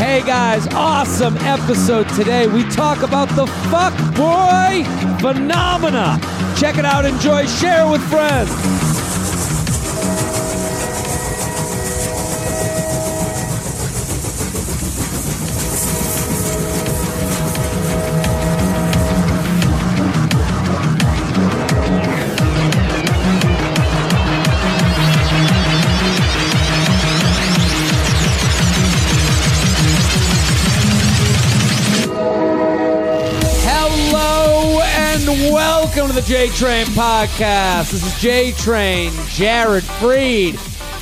Hey guys, awesome episode today. We talk about the fuck boy phenomena. Check it out, enjoy, share with friends. The J Train Podcast. This is J Train, Jared Freid,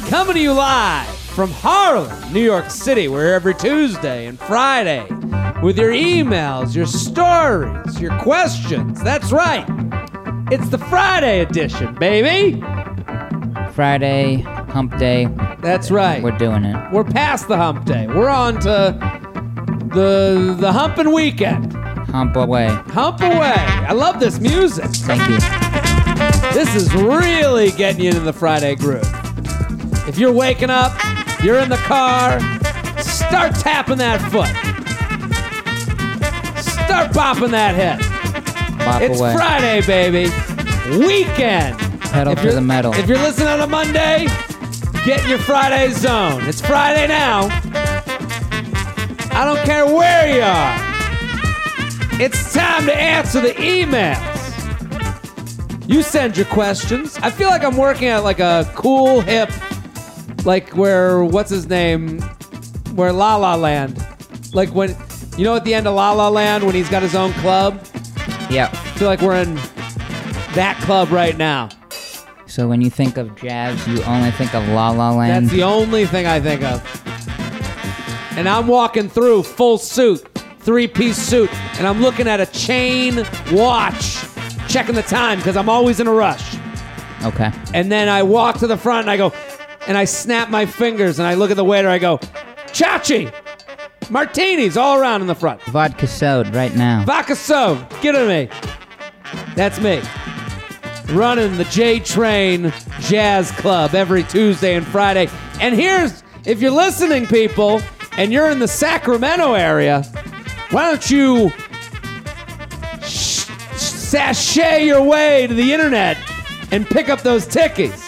coming to you live from Harlem, New York City. We're every Tuesday and Friday with your emails, your stories, your questions. That's right. It's the Friday edition, baby. Friday, hump day. That's right. We're doing it. We're past the hump day. We're on to the the humping weekend. Hump away. Hump away. I love this music. Thank you. This is really getting you into the Friday groove. If you're waking up, you're in the car, start tapping that foot. Start bopping that head. Bop It's away. Friday, baby. Weekend. Pedal If to the metal. If you're listening on a Monday, get in your Friday zone. It's Friday now. I don't care where you are. Time to answer the emails. You send your questions. I feel like I'm working at like a cool, hip, like where, what's his name? Where La La Land. Like when, you know, at the end of La La Land when he's got his own club? Yeah. I feel like we're in that club right now. So when you think of jazz, you only think of La La Land. That's the only thing I think of. And I'm walking through full suit, three piece suit, and I'm looking at a chain watch, checking the time because I'm always in a rush. okay. And then I walk to the front and I go, and I snap my fingers and I look at the waiter. I go, Chachi, martinis all around in the front. Vodka sode right now. Vodka so, get it to me. That's me. Running the J Train Jazz Club every Tuesday and Friday. And here's, if you're listening, people, and you're in the Sacramento area, why don't you sh- sashay your way to the internet and pick up those tickets?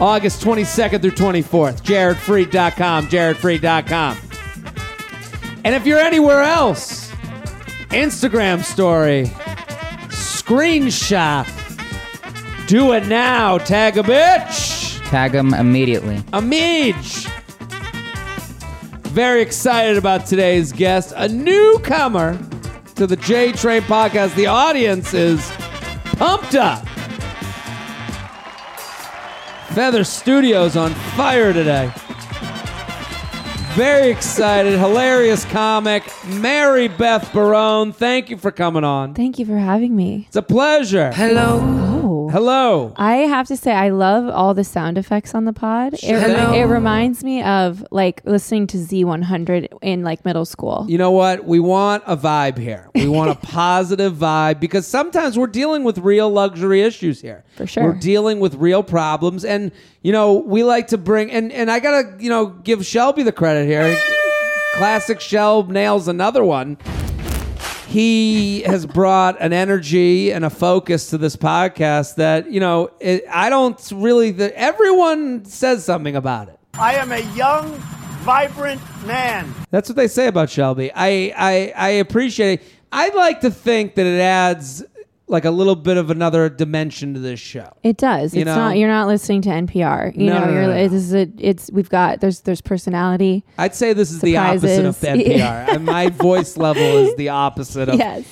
August 22nd through 24th. JaredFreid.com, JaredFreid.com. And if you're anywhere else, Instagram story, screenshot, do it now, tag a bitch, Tag them immediately. a midge. Very excited about today's guest, a newcomer to the J Train podcast. The audience is pumped up. Feather Studios on fire today. Very excited, hilarious comic, Mary Beth Barone. Thank you for coming on. Thank you for having me. It's a pleasure. Oh. Hello. I have to say, I love all the sound effects on the pod. It, Hello. it reminds me of like listening to Z100 in like middle school. You know what? We want a vibe here. We want a positive vibe because sometimes we're dealing with real luxury issues here. For sure. We're dealing with real problems. And, you know, we like to bring, and, and I got to, you know, give Shelby the credit here. Classic Shelb nails another one. He has brought an energy and a focus to this podcast that, you know, it, I don't really, the, everyone says something about it. I am a young, vibrant man. That's what they say about Shelby. I, I I appreciate it. I'd like to think that it adds like a little bit of another dimension to this show. It does. You It's know? not. You're not listening to NPR. You No, know, no, you're. no, no. This is a. It's. We've got. There's. There's personality. I'd say this is the opposite of NPR. and my voice level is the opposite of. Yes.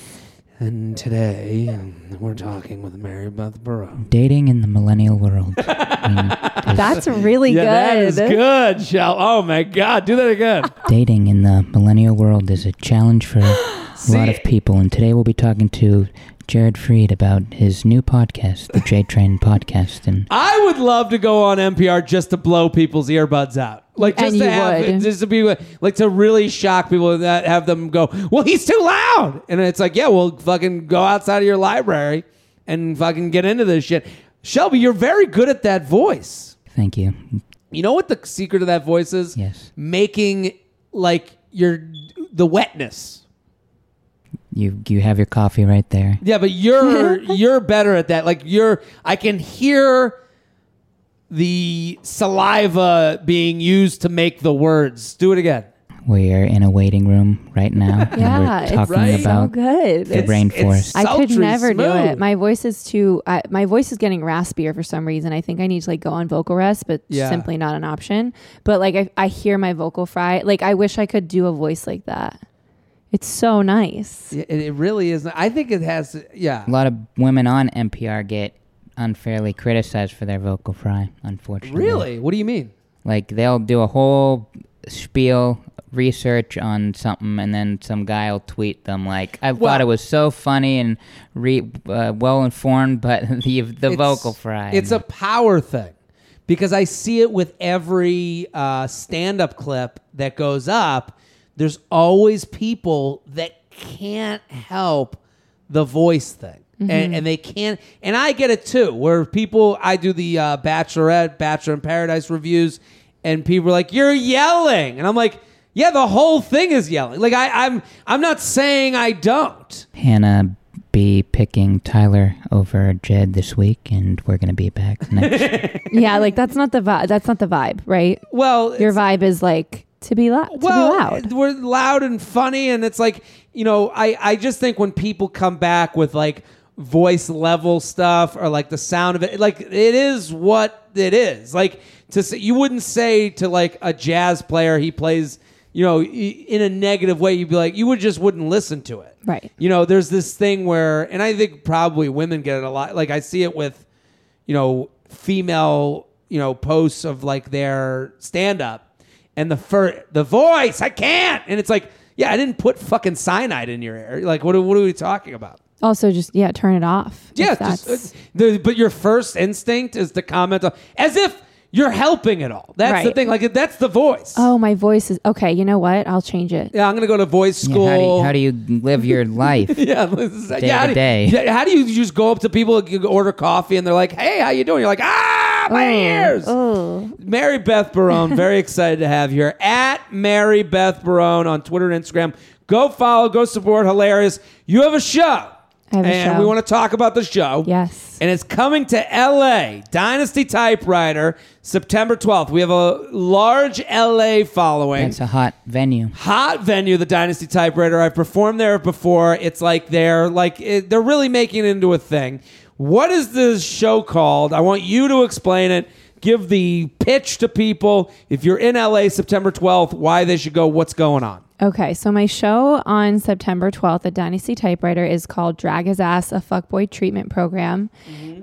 And today um, we're talking with Mary Beth Barone. Dating in the millennial world. I mean, is That's really Yeah, good. that is good, Shel. Oh my God, do that again. dating in the millennial world is a challenge for a lot of people. And today we'll be talking to Jared Freid about his new podcast, the J Train Podcast. And I would love to go on NPR just to blow people's earbuds out. Like just And to have would. just to be like to really shock people that have them go, well, he's too loud, and it's like, yeah, well, fucking go outside of your library and fucking get into this shit. Shelby, you're very good at that voice. thank you. You know what the secret of that voice is? Yes. making like you're the wetness. You you have your coffee right there. Yeah, but you're you're better at that. Like you're I can hear the saliva being used to make the words. Do it again. We are in a waiting room right now. Yeah, we're it's talking right. so good. the It's- rainforest. it's I could sultry never do it. My voice is too. I, my voice is getting raspier for some reason. I think I need to like go on vocal rest, but Yeah. simply not an option. But like I, I hear my vocal fry. Like I wish I could do a voice like that. It's so nice. It, it really is. I think it has. Yeah. a lot of women on NPR get unfairly criticized for their vocal fry. Unfortunately, Really? What do you mean? Like they'll do a whole spiel research on something, and then some guy will tweet them like, "I Well- thought it was so funny and re- uh, well informed, but the the vocal fry." It's a power thing because I see it with every uh, stand-up clip that goes up. There's always people that can't help the voice thing. And, and they can't, and I get it too. Where people, I do the uh, Bachelorette, Bachelor in Paradise reviews, and people are like, "You're yelling," and I'm like, "Yeah, the whole thing is yelling." Like I, I'm, I'm not saying I don't. Hannah be picking Tyler over Jed this week, and we're gonna be back next. yeah, like that's not the vibe. That's not the vibe, right? Well, Your vibe is like to be loud. To well, be loud. we're loud and funny, and it's like you know, I I just think when people come back with like voice level stuff or like the sound of it, like it is what it is. Like to say, you wouldn't say to like a jazz player he plays. You know, in a negative way, you'd be like, you would just wouldn't listen to it. Right. You know, there's this thing where, and I think probably women get it a lot. Like I see it with, you know, female, you know, posts of like their stand up and the fir- the voice, I can't. And it's like, yeah, I didn't put fucking cyanide in your ear. Like, what, are- what are we talking about? Also, just yeah, turn it off. Yeah, just, uh, the, but your first instinct is to comment on, as if you're helping it all. That's the thing. Like, that's the voice. oh, my voice is okay. You know what? I'll change it. Yeah, I'm gonna go to voice Yeah, school. how, do you, how do you live your life? yeah, Day yeah, how do- day. yeah, How do you just go up to people, you order coffee, and they're like, "Hey, how you doing?" You're like, "Ah, my mm. ears." Oh, Mary Beth Barone, very excited to have you here at Mary Beth Barone on Twitter and Instagram. Go follow, go support. Hilarious. You have a show, I have a and show. we want to talk about the show. yes. And it's coming to LA, Dynasty Typewriter, September 12th. We have a large LA following. It's a hot venue. hot venue, the Dynasty Typewriter. I've performed there before. It's like they're like it, they're really making it into a thing. What is this show called? I want you to explain it. Give the pitch to people. If you're in LA September 12th, why they should go, what's going on? Okay, so my show on September 12th at Dynasty Typewriter is called Drag His Ass, a Fuckboy Treatment Program.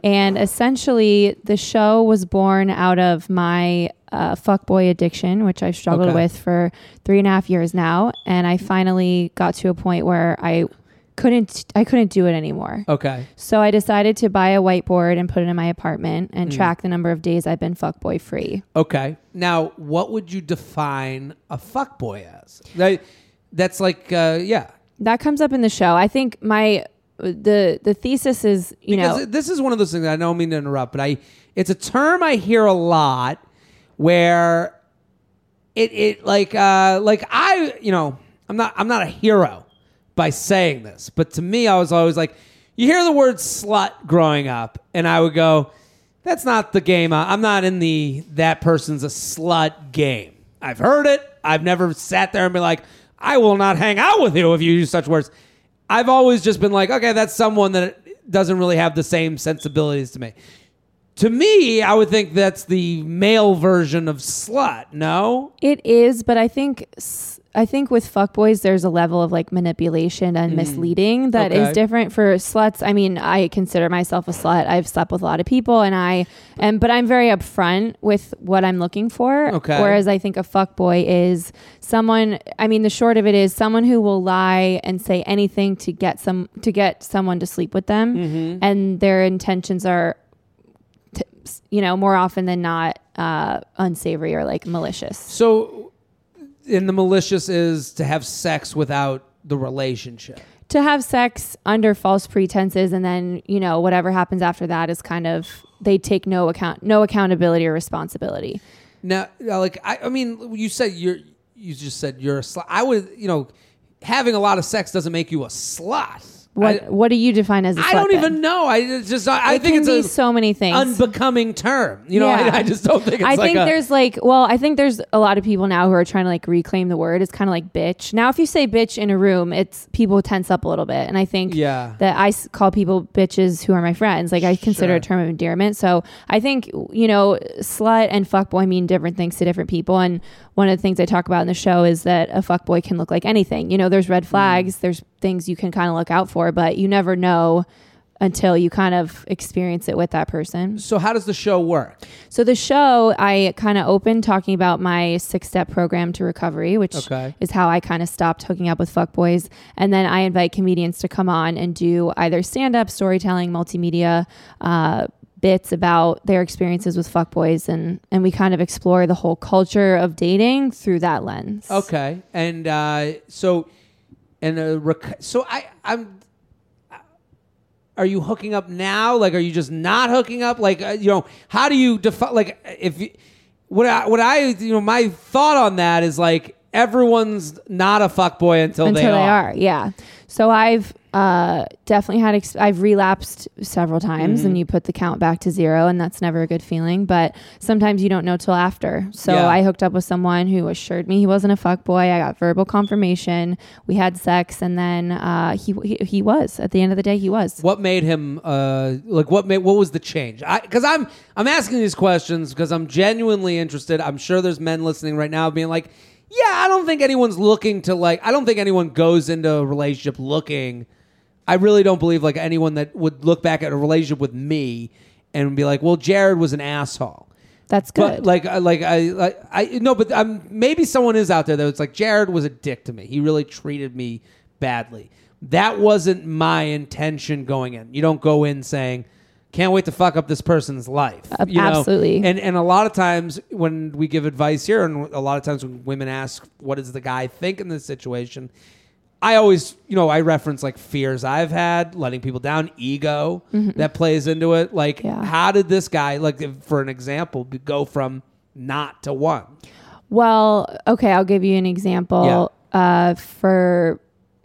And essentially, the show was born out of my uh, fuckboy addiction, which I've struggled Okay. with for three and a half years now. And I finally got to a point where I couldn't I couldn't do it anymore. Okay. So I decided to buy a whiteboard and put it in my apartment and track the number of days I've been fuckboy free. Okay. Now, what would you define a fuckboy as? That, that's like, uh, yeah. That comes up in the show. I think my the the thesis is you know this is one of those things I don't mean to interrupt, but I it's a term I hear a lot where it it like uh like I you know I'm not I'm not a hero by saying this, but to me I was always like you hear the word slut growing up, and I would go that's not the game. I'm not in the that person's a slut game. I've heard it. I've never sat there and been like, I will not hang out with you if you use such words. I've always just been like, okay, that's someone that doesn't really have the same sensibilities to me. To me, I would think that's the male version of slut. No, it is, but I think s- I think with fuckboys there's a level of like manipulation and misleading that is Mm. Okay. different for sluts. I mean, I consider myself a slut. I've slept with a lot of people and I am but I'm very upfront with what I'm looking for. Okay. Whereas I think a fuckboy is someone I mean the short of it is someone who will lie and say anything to get some to get someone to sleep with them Mm-hmm. and their intentions are t- you know more often than not uh, unsavory or like malicious so and the malicious is to have sex without the relationship. to have sex under false pretenses and then you know whatever happens after that is kind of they take no account no accountability or responsibility Now, like I, I mean, you said you're you just said you're a slut. I would, you know, having a lot of sex doesn't make you a slut. What I, What do you define as a slut? I don't then? even know. I it's just I, I It think it's a so many things. unbecoming term. You know, Yeah. I, I just don't think it's I like think a, there's like, well, I think there's a lot of people now who are trying to like reclaim the word. It's kind of like bitch. Now, if you say bitch in a room, it's people tense up a little bit, and I think Yeah. I call people bitches who are my friends. Like I consider Sure. a term of endearment. So I think you know, slut and fuckboy mean different things to different people. And one of the things I talk about in the show is that a fuckboy can look like anything. You know, there's Mm. red flags, there's things you can kind of look out for, but you never know until you kind of experience it with that person. So how does the show work? So the show, I kind of opened talking about my six step program to recovery, which Okay. is how I kind of stopped hooking up with fuckboys. And then I invite comedians to come on and do either stand up, storytelling, multimedia, uh, bits about their experiences with fuckboys and and we kind of explore the whole culture of dating through that lens. Okay, and uh, so and uh, rec- so I I'm. Are you hooking up now? Like, are you just not hooking up? Like, uh, you know, how do you define? Like, if you, what I, what I you know my thought on that is like everyone's not a fuckboy until, until they, they are. are. Yeah. So I've uh, definitely had ex- I've relapsed several times, Mm-hmm. and you put the count back to zero, and that's never a good feeling. But sometimes you don't know till after. So Yeah. I hooked up with someone who assured me he wasn't a fuck boy. I got verbal confirmation. We had sex, and then uh, he, he he was. At the end of the day, he was. What made him uh like what made what was the change? I cuz I'm I'm asking these questions because I'm genuinely interested. I'm sure there's men listening right now being like, "Yeah, I don't think anyone's looking to like I don't think anyone goes into a relationship looking I really don't believe like anyone that would look back at a relationship with me and be like, "Well, Jared was an asshole." That's good. But like, I- like I, like, I no, but um, maybe someone is out there that was like, Jared was a dick to me. He really treated me badly. That wasn't my intention going in. You don't go in saying, "Can't wait to fuck up this person's life." You know? absolutely. And and a lot of times when we give advice here, and a lot of times when women ask, "What does the guy think in this situation?" I always, you know, I reference like fears I've had, letting people down, ego that plays into it. Like, Mm-hmm. Yeah. how did this guy, like, for an example, go from not to one? Well, okay, I'll give you an example. Uh, for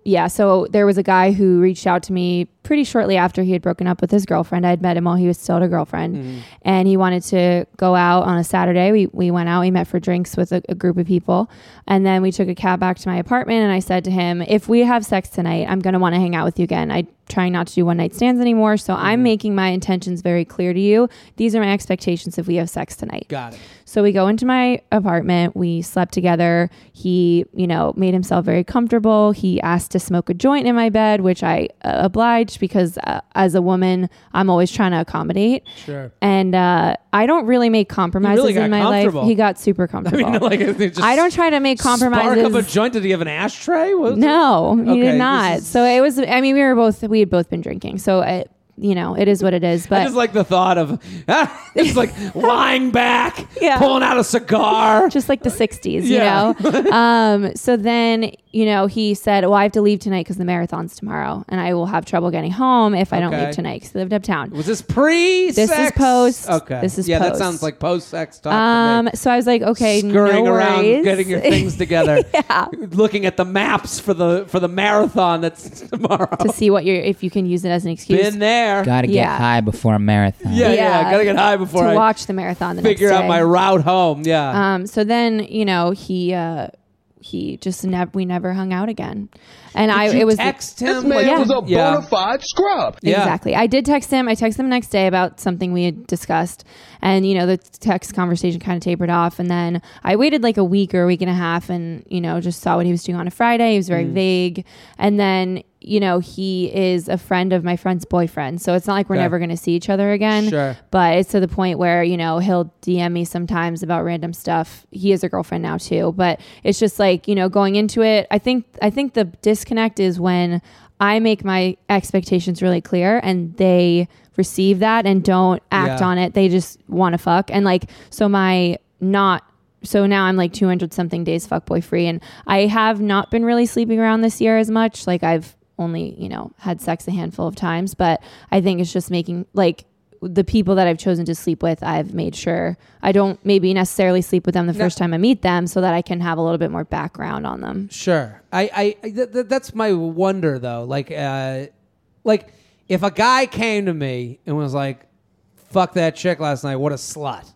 yeah, so there was a guy who reached out to me pretty shortly after he had broken up with his girlfriend. I had met him while he was still a girlfriend, mm-hmm. and he wanted to go out on a Saturday. We we went out. We met for drinks with a, a group of people, and then we took a cab back to my apartment. And I said to him, "If we have sex tonight, I'm going to want to hang out with you again. I'm trying not to do one night stands anymore. So I'm mm-hmm. making my intentions very clear to you. These are my expectations if we have sex tonight." Got it. So we go into my apartment. We slept together. He, you know, made himself very comfortable. He asked to smoke a joint in my bed, which I uh, obliged because uh, as a woman, I'm always trying to accommodate. Sure. And uh, I don't really make compromises got in my life. He got super I comfortable. mean, like, just I don't try to make compromises. Spark up a joint. Did he have an ashtray? Was it? No, he Okay, did not. is- So it was. I mean, we were both. We had both been drinking. So it, you know, it is what it is. I But just like the thought of it's like lying back, Yeah. pulling out a cigar. just like the 60s, Yeah. you know? um, so then, you know, he said, Well, I have to leave tonight because the marathon's tomorrow and I will have trouble getting home if I don't leave tonight because I lived uptown. was this pre? This is post. Okay. This is yeah. That sounds like post sex talk. Um, so I was like, Okay, Scurrying no around, worries. getting your things together. Yeah. Looking at the maps for the for the marathon that's tomorrow. to see what you're, if you can use it as an excuse Been there. Got to get Yeah. high before a marathon. Yeah, yeah, Yeah. Gotta get high before to I watch the marathon the figure next out day. my route home. Yeah. Um, so then, you know, he, uh, he just never, we never hung out again. And I, you it was, text him. This man like- was a yeah. bona fide scrub. Yeah. Exactly. I did text him. I texted him the next day about something we had discussed. And, you know, the text conversation kind of tapered off. And then I waited like a week or a week and a half and, you know, just saw what he was doing on a Friday. He was Mm. very vague. And then, you know, he is a friend of my friend's boyfriend. So it's not like we're Okay. never going to see each other again. Sure. But it's to the point where, you know, he'll DM me sometimes about random stuff. He has a girlfriend now too. But it's just like, you know, going into it, I think I think the disconnect is when I make my expectations really clear and they receive that and don't act Yeah. on it. They just want to fuck. And like so my not so now I'm like 200 something days fuckboy free and I have not been really sleeping around this year as much. Like I've only, you know, had sex a handful of times, but I think it's just making like the people that I've chosen to sleep with, I've made sure I don't maybe necessarily sleep with them the first time I meet them, so that I can have a little bit more background on them. Sure. I, I, I th- th- that's my wonder though. Like, uh, like if a guy came to me and was like, "Fuck that chick last night. What a slut,"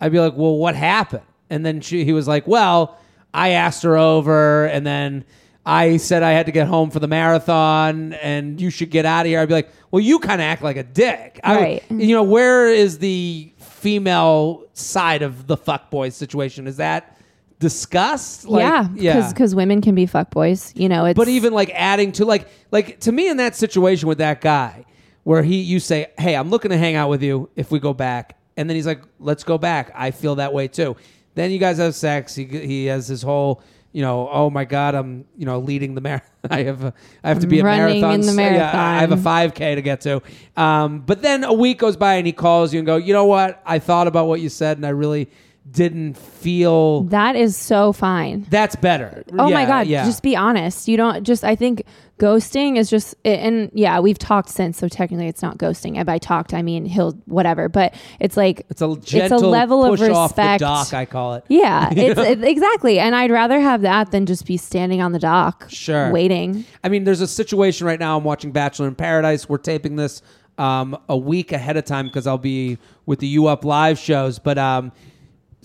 I'd be like, "Well, what happened?" And then she, he was like, "Well, I asked her over, and then." I said I had to get home for the marathon and you should get out of here. I'd be like, well, you kind of act like a dick. I- Right. you know, where is the female side of the fuck fuckboy situation? Is that discussed? Like, yeah, yeah. because women can be fuckboys. You know, it's But even like adding to like like to me in that situation with that guy where he you say, "Hey, I'm looking to hang out with you if we go back." And then he's like, "Let's go back. I feel that way too." Then you guys have sex. He he has his whole you know, oh my God, I'm you know leading the marathon. I have a, I have to be a Running marathon. in the Yeah, I have a 5K to get to. Um, but then a week goes by and he calls you and go, you know what? I thought about what you said and I really didn't feel that is so fine. that's better. Oh my god, yeah. just be honest. You don't just I think ghosting is just and yeah, we've talked since so technically it's not ghosting. And by talked I mean he'll whatever, but it's like It's a gentle level of push off the respect. dock, I call it. yeah, it's it, exactly. And I'd rather have that than just be standing on the dock Sure. waiting. I mean, there's a situation right now. I'm watching Bachelor in Paradise. We're taping this um, a week ahead of time because I'll be with the U Up live shows. But um,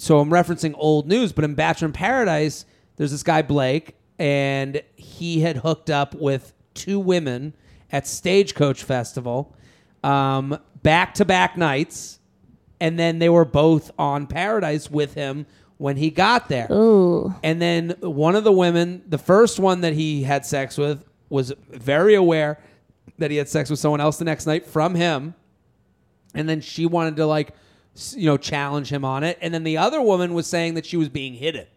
so I'm referencing old news. But in Bachelor in Paradise, there's this guy Blake, and he had hooked up with two women at Stagecoach Festival, um, back to back nights, and then they were both on Paradise with him when he got there. Ooh. And then one of the women, the first one that he had sex with, was very aware that he had sex with someone else the next night from him. And then she wanted to like, you know, challenge him on it. And then the other woman was saying that she was being hidden.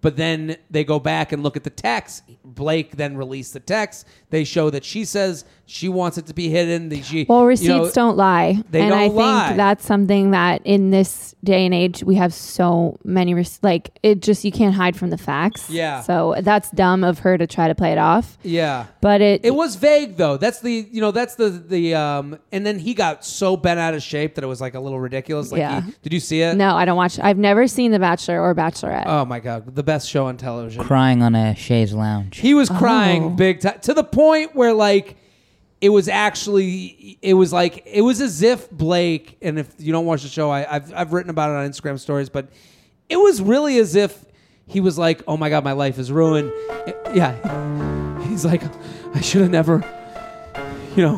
But then they go back and look at the text. Blake then released the text. They show that she says she wants it to be hidden. The, she, Well, you receipts know, don't lie. they and don't I think that's something that in this day and age we have so many rec- like it just you can't hide from the facts. Yeah. So that's dumb of her to try to play it off. Yeah. But it, It was vague though. That's the you know that's the the um and then he got so bent out of shape that it was like a little ridiculous. Like Yeah. he- did you see it? no, I don't watch. I've never seen The Bachelor or Bachelorette. Oh my god, the best show on television. Crying on a chaise lounge. He was crying Oh. big time to the point where like it was actually it was like it was as if Blake and if you don't watch the show I, I've I've written about it on Instagram stories but it was really as if he was like oh my god my life is ruined. Yeah. He's like I should have never you know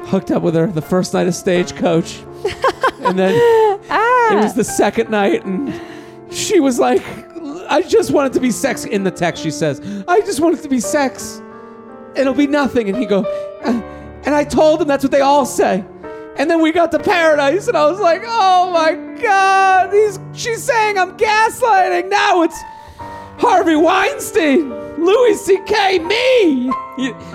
hooked up with her the first night of stagecoach. And then ah. it was the second night and she was like i just wanted to be sex in the text she says i just wanted to be sex it'll be nothing and he go "Uh," and i told him that's what they all say and then we got to paradise and i was like oh my god he's, she's saying i'm gaslighting now it's harvey weinstein louis ck me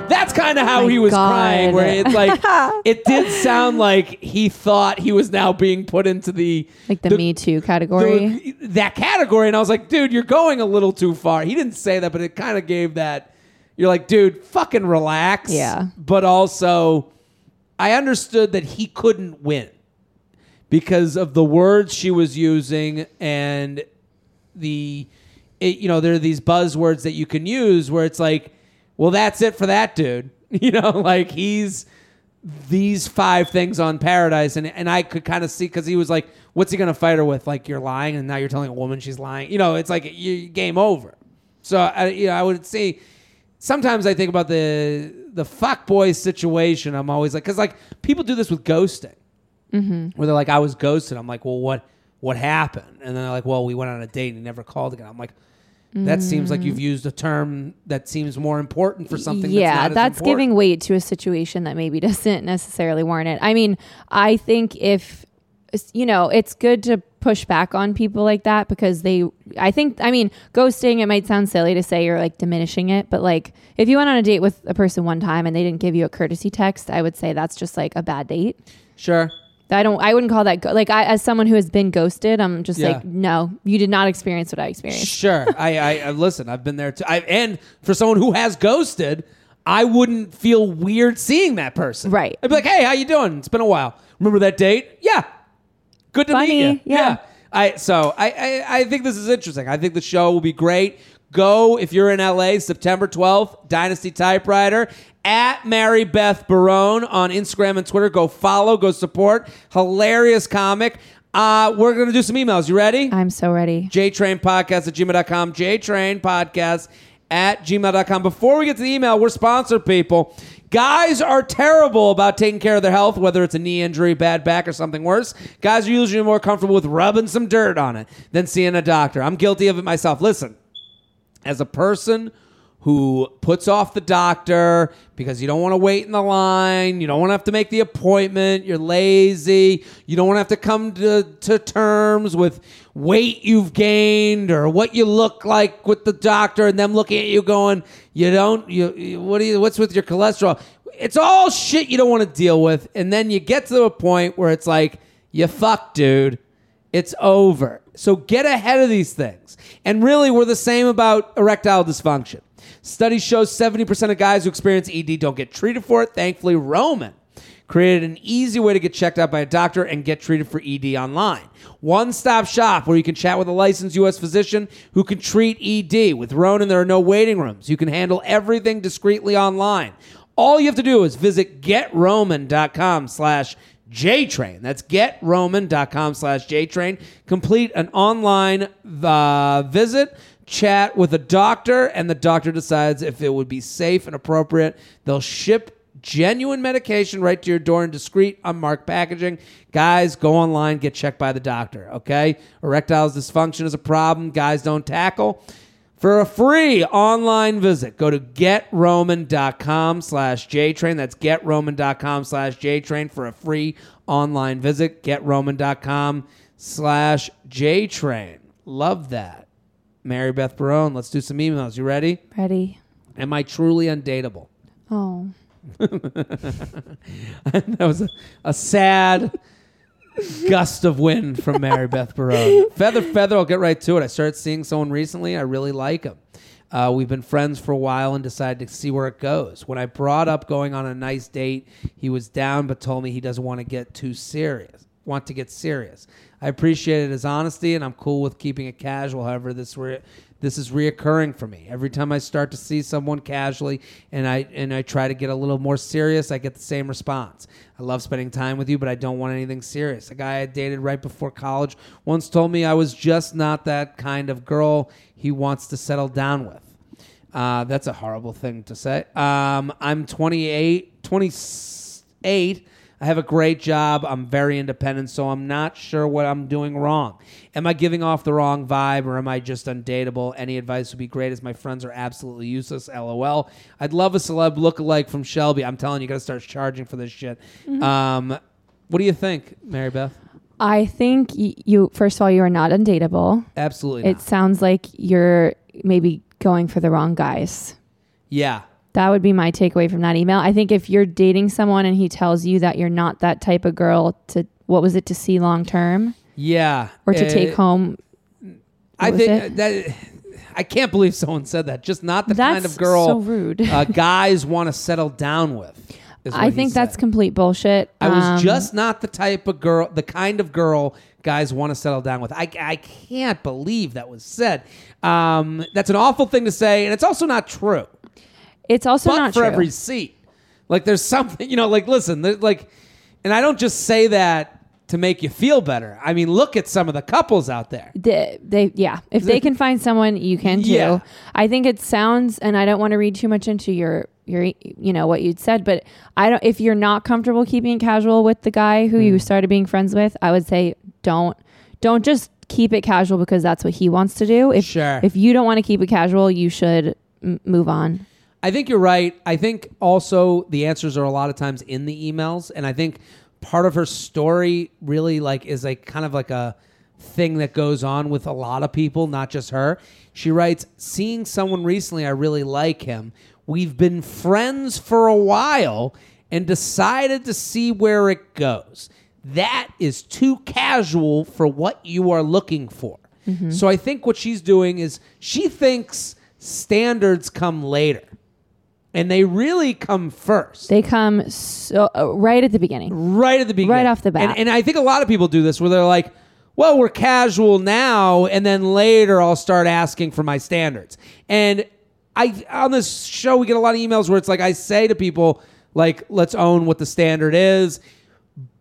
that's kind of how My he was God. crying where it's like it did sound like he thought he was now being put into the like the, Me Too category. the- that category, and I was like, dude, you're going a little too far. He didn't say that, but it kind of gave that. You're like, dude, fucking relax. Yeah. But also, I understood that he couldn't win because of the words she was using and the, it, you know, there are these buzzwords that you can use where it's like, well, that's it for that dude. You know, like he's these five things on Paradise, and and I could kind of see because he was like, "What's he gonna fight her with? Like you're lying, and now you're telling a woman she's lying. You know, it's like you game over." So I, you know, I would say sometimes I think about the the fuck boy situation. I'm always like, because like people do this with ghosting, mm-hmm. where they're like, "I was ghosted." I'm like, "Well, what what happened?" And then they're like, "Well, we went on a date and he never called again." I'm like. That seems like you've mm. used a term that seems more important for something. yeah, that's, not that's giving weight to a situation that maybe doesn't necessarily warrant it. I mean, I think if you know, it's good to push back on people like that because they I think I mean, ghosting it might sound silly to say you're like diminishing it, but like if you went on a date with a person one time and they didn't give you a courtesy text, I would say that's just like a bad date. Sure. I don't I wouldn't call that go- like I as someone who has been ghosted, I'm just Yeah. like no, you did not experience what I experienced. Sure. I, I, I listen. I've been there too. I, and for someone who has ghosted, I wouldn't feel weird seeing that person. Right. I'd be like, "Hey, how you doing? It's been a while." Remember that date? Yeah. Good to Funny, meet you. yeah. I so I, I I think this is interesting. I think the show will be great. Go if you're in LA, September 12th, Dynasty Typewriter at Mary Beth Barone on Instagram and Twitter. Go follow, go support. Hilarious comic. Uh, we're gonna do some emails. You ready? I'm so ready. JTrainPodcast at gmail.com. JTrainPodcast at gmail.com. Before we get to the email, we're sponsored people. Guys are terrible about taking care of their health, whether it's a knee injury, bad back, or something worse. Guys are usually more comfortable with rubbing some dirt on it than seeing a doctor. I'm guilty of it myself. Listen, as a person who puts off the doctor because you don't want to wait in the line, you don't want to have to make the appointment, you're lazy, you don't want to have to come to, to terms with weight you've gained or what you look like with the doctor and them looking at you going, you don't you, you what do you what's with your cholesterol? It's all shit you don't want to deal with and then you get to a point where it's like you fuck dude it's over. So get ahead of these things. And really, we're the same about erectile dysfunction. Study shows 70% of guys who experience ED don't get treated for it. Thankfully, Roman created an easy way to get checked out by a doctor and get treated for ED online. One stop shop where you can chat with a licensed U.S. physician who can treat ED. With Roman, there are no waiting rooms. You can handle everything discreetly online. All you have to do is visit getroman.com slash JTrain. That's getroman.com slash JTrain. Complete an online uh, visit, chat with a doctor, and the doctor decides if it would be safe and appropriate. They'll ship genuine medication right to your door in discreet, unmarked packaging. Guys, go online, get checked by the doctor, okay? Erectile dysfunction is a problem guys don't tackle. For a free online visit, go to getroman.com slash JTrain. That's getroman.com slash JTrain for a free online visit. Getroman.com slash JTrain. Love that. Mary Beth Barone, let's do some emails. You ready? Ready. Am I truly undateable? Oh. that was a, a sad gust of wind from Mary Beth Barone. Feather, feather, I'll get right to it. I started seeing someone recently. I really like him. Uh, we've been friends for a while and decided to see where it goes. When I brought up going on a nice date, he was down but told me he doesn't want to get too serious. Want to get serious. I appreciated his honesty and I'm cool with keeping it casual. However, this re- this is reoccurring for me. Every time I start to see someone casually and I and I try to get a little more serious, I get the same response. I love spending time with you, but I don't want anything serious. A guy I dated right before college once told me I was just not that kind of girl he wants to settle down with. Uh, that's a horrible thing to say. Um, I'm 28, 28. I have a great job. I'm very independent, so I'm not sure what I'm doing wrong. Am I giving off the wrong vibe or am I just undateable? Any advice would be great as my friends are absolutely useless. LOL. I'd love a celeb lookalike from Shelby. I'm telling you, you got to start charging for this shit. Um, what do you think, Mary Beth? I think y- you, first of all, you are not undateable. Absolutely. It Not. sounds like you're maybe going for the wrong guys. Yeah. That would be my takeaway from that email. I think if you're dating someone and he tells you that you're not that type of girl to, what was it, to see long term Yeah. or to Uh, take home? I was think it? that I can't believe someone said that. Just not the That's kind of girl so rude. uh, guys want to settle down with. I think that's said. complete bullshit. I was Um, just not the type of girl, the kind of girl guys want to settle down with. I, I can't believe that was said. Um, that's an awful thing to say, and it's also not true. It's also but not for true. every seat, like there's something, you know, like listen, like, and I don't just say that to make you feel better. I mean, look at some of the couples out there. they, they yeah if they can find someone you can too Yeah. i think it sounds and i don't want to read too much into your your you know what you'd said but i don't if you're not comfortable keeping it casual with the guy who Hmm. you started being friends with i would say don't don't just keep it casual because that's what he wants to do if Sure. if you don't want to keep it casual you should m- move on I think you're right. I think also the answers are a lot of times in the emails, and I think part of her story really like is like kind of like a thing that goes on with a lot of people, not just her. She writes, "Seeing someone recently, I really like him. We've been friends for a while and decided to see where it goes. That is too casual for what you are looking for." Mm-hmm. So I think what she's doing is she thinks standards come later and they really come first. They come so uh, right at the beginning. right at the beginning, Right off the bat. And, and I think a lot of people do this where they're like, "Well, we're casual now, and then later I'll start asking for my standards." And I on this show we get a lot of emails where it's like I say to people like, "Let's own what the standard is,"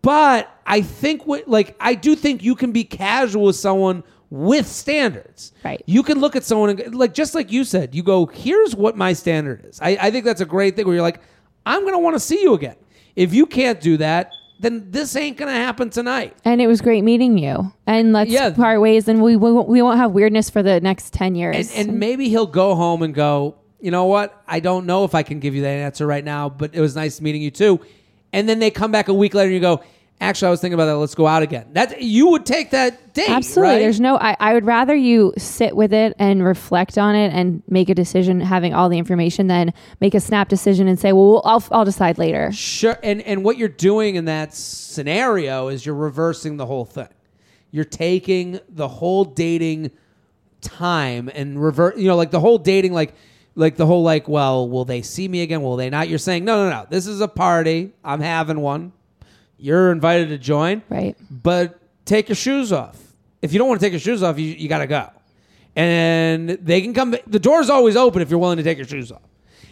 but I think what like I do think you can be casual with someone with standards. Right. You can look at someone and like just like you said, you go, here's what my standard is. I, I think that's a great thing where you're like, I'm gonna want to see you again. If you can't do that, then this ain't gonna happen tonight. And it was great meeting you. And let's Yeah. part ways, and we, we won't- we won't have weirdness for the next ten years. And, and maybe he'll go home and go, you know what? I don't know if I can give you that answer right now, but it was nice meeting you too. And then they come back a week later and you go, actually, I was thinking about that. Let's go out again. That you would take that date, Absolutely. right? There's no, I, I would rather you sit with it and reflect on it and make a decision having all the information than make a snap decision and say, well, I'll, I'll decide later. Sure. And and what you're doing in that scenario is you're reversing the whole thing. You're taking the whole dating time and revert. You know, like the whole dating, like like the whole like, well, will they see me again? Will they not? You're saying no, no, no. This is a party. I'm having one. You're invited to join. Right. But take your shoes off. If you don't want to take your shoes off, you, you got to go. And they can come. The door's always open if you're willing to take your shoes off.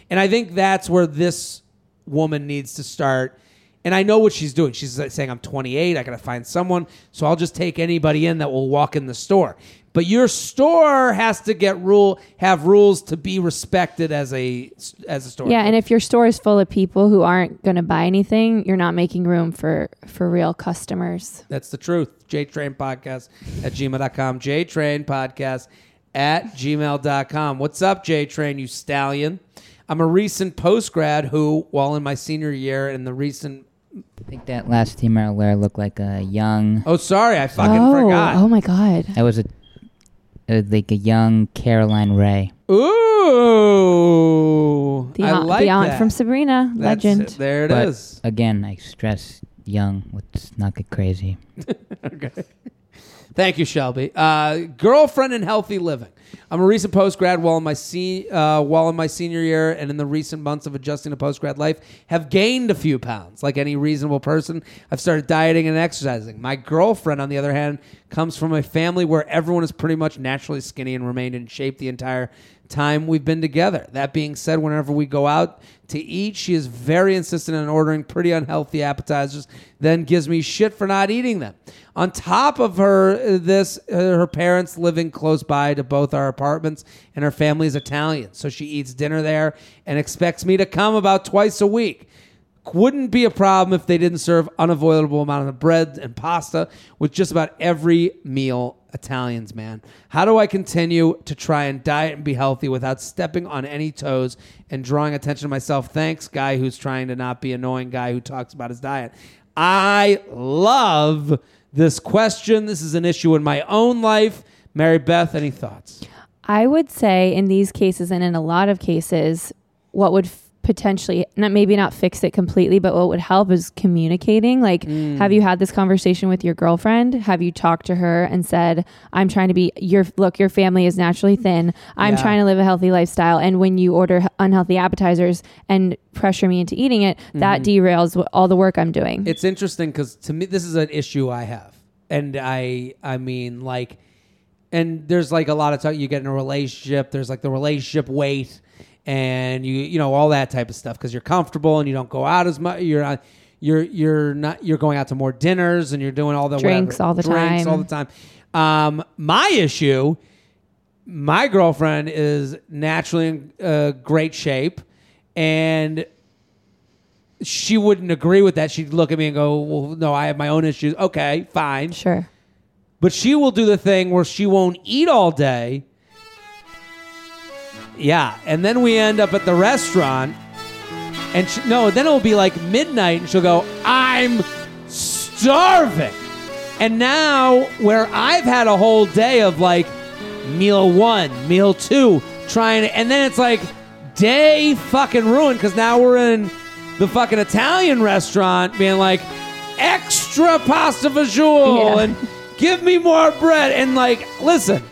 And I think that's where this woman needs to start. And I know what she's doing. She's saying, I'm 28. I got to find someone. So I'll just take anybody in that will walk in the store. But your store has to get rule have rules to be respected as a as a store. Yeah, and if your store is full of people who aren't going to buy anything, you're not making room for for real customers. That's the truth. JTrain Podcast at gmail.com. JTrain Podcast at gmail.com. What's up, JTrain, you stallion? I'm a recent post grad who, while in my senior year in the recent. I think that last email where looked like a young. Oh, sorry, I fucking oh, forgot. oh my god. That was a, Uh, like a young Caroline Rhea. Ooh. The I aunt, like the aunt that. from Sabrina, That's legend. it. There it but is. again, I stress young. Let's not get crazy. Thank you, Shelby. Uh, girlfriend and healthy living. I'm a recent post grad while in my se- uh, while in my senior year, and in the recent months of adjusting to post grad life, have gained a few pounds. Like any reasonable person, I've started dieting and exercising. My girlfriend, on the other hand, comes from a family where everyone is pretty much naturally skinny and remained in shape the entire time we've been together. That being said, whenever we go out to eat, she is very insistent on ordering pretty unhealthy appetizers, then gives me shit for not eating them. On top of her, uh, this uh, her parents living close by to both our apartments, and her family is Italian, so she eats dinner there and expects me to come about twice a week wouldn't be a problem if they didn't serve unavoidable amount of bread and pasta with just about every meal Italians, man. How do I continue to try and diet and be healthy without stepping on any toes and drawing attention to myself? Thanks, guy who's trying to not be annoying guy who talks about his diet. I love this question. This is an issue in my own life. Mary Beth, any thoughts? I would say in these cases and in a lot of cases, what would potentially not maybe not fix it completely, but what would help is communicating. Like, Mm. have you had this conversation with your girlfriend? Have you talked to her and said, "I'm trying to be your look. Your family is naturally thin. I'm Yeah. trying to live a healthy lifestyle, and when you order unhealthy appetizers and pressure me into eating it, that derails all the work I'm doing." It's interesting because to me, this is an issue I have, and I, I mean, like, and there's like a lot of talk. You get in a relationship. There's like the relationship weight, and you, you know, all that type of stuff because you're comfortable and you don't go out as much. You're not. You're you're not. You're going out to more dinners and you're doing all the Drinks whatever, all the drinks time. all the time. Um, my issue. My girlfriend is naturally in uh, great shape, and she wouldn't agree with that. She'd look at me and go, "Well, no, I have my own issues." Okay, fine. sure. But she will do the thing where she won't eat all day. Yeah, and then we end up at the restaurant, and she, no, then it'll be like midnight, and she'll go, "I'm starving," and now where I've had a whole day of like meal one, meal two, trying to, and then it's like day fucking ruined because now we're in the fucking Italian restaurant being like extra pasta fagioli Yeah. and give me more bread and like listen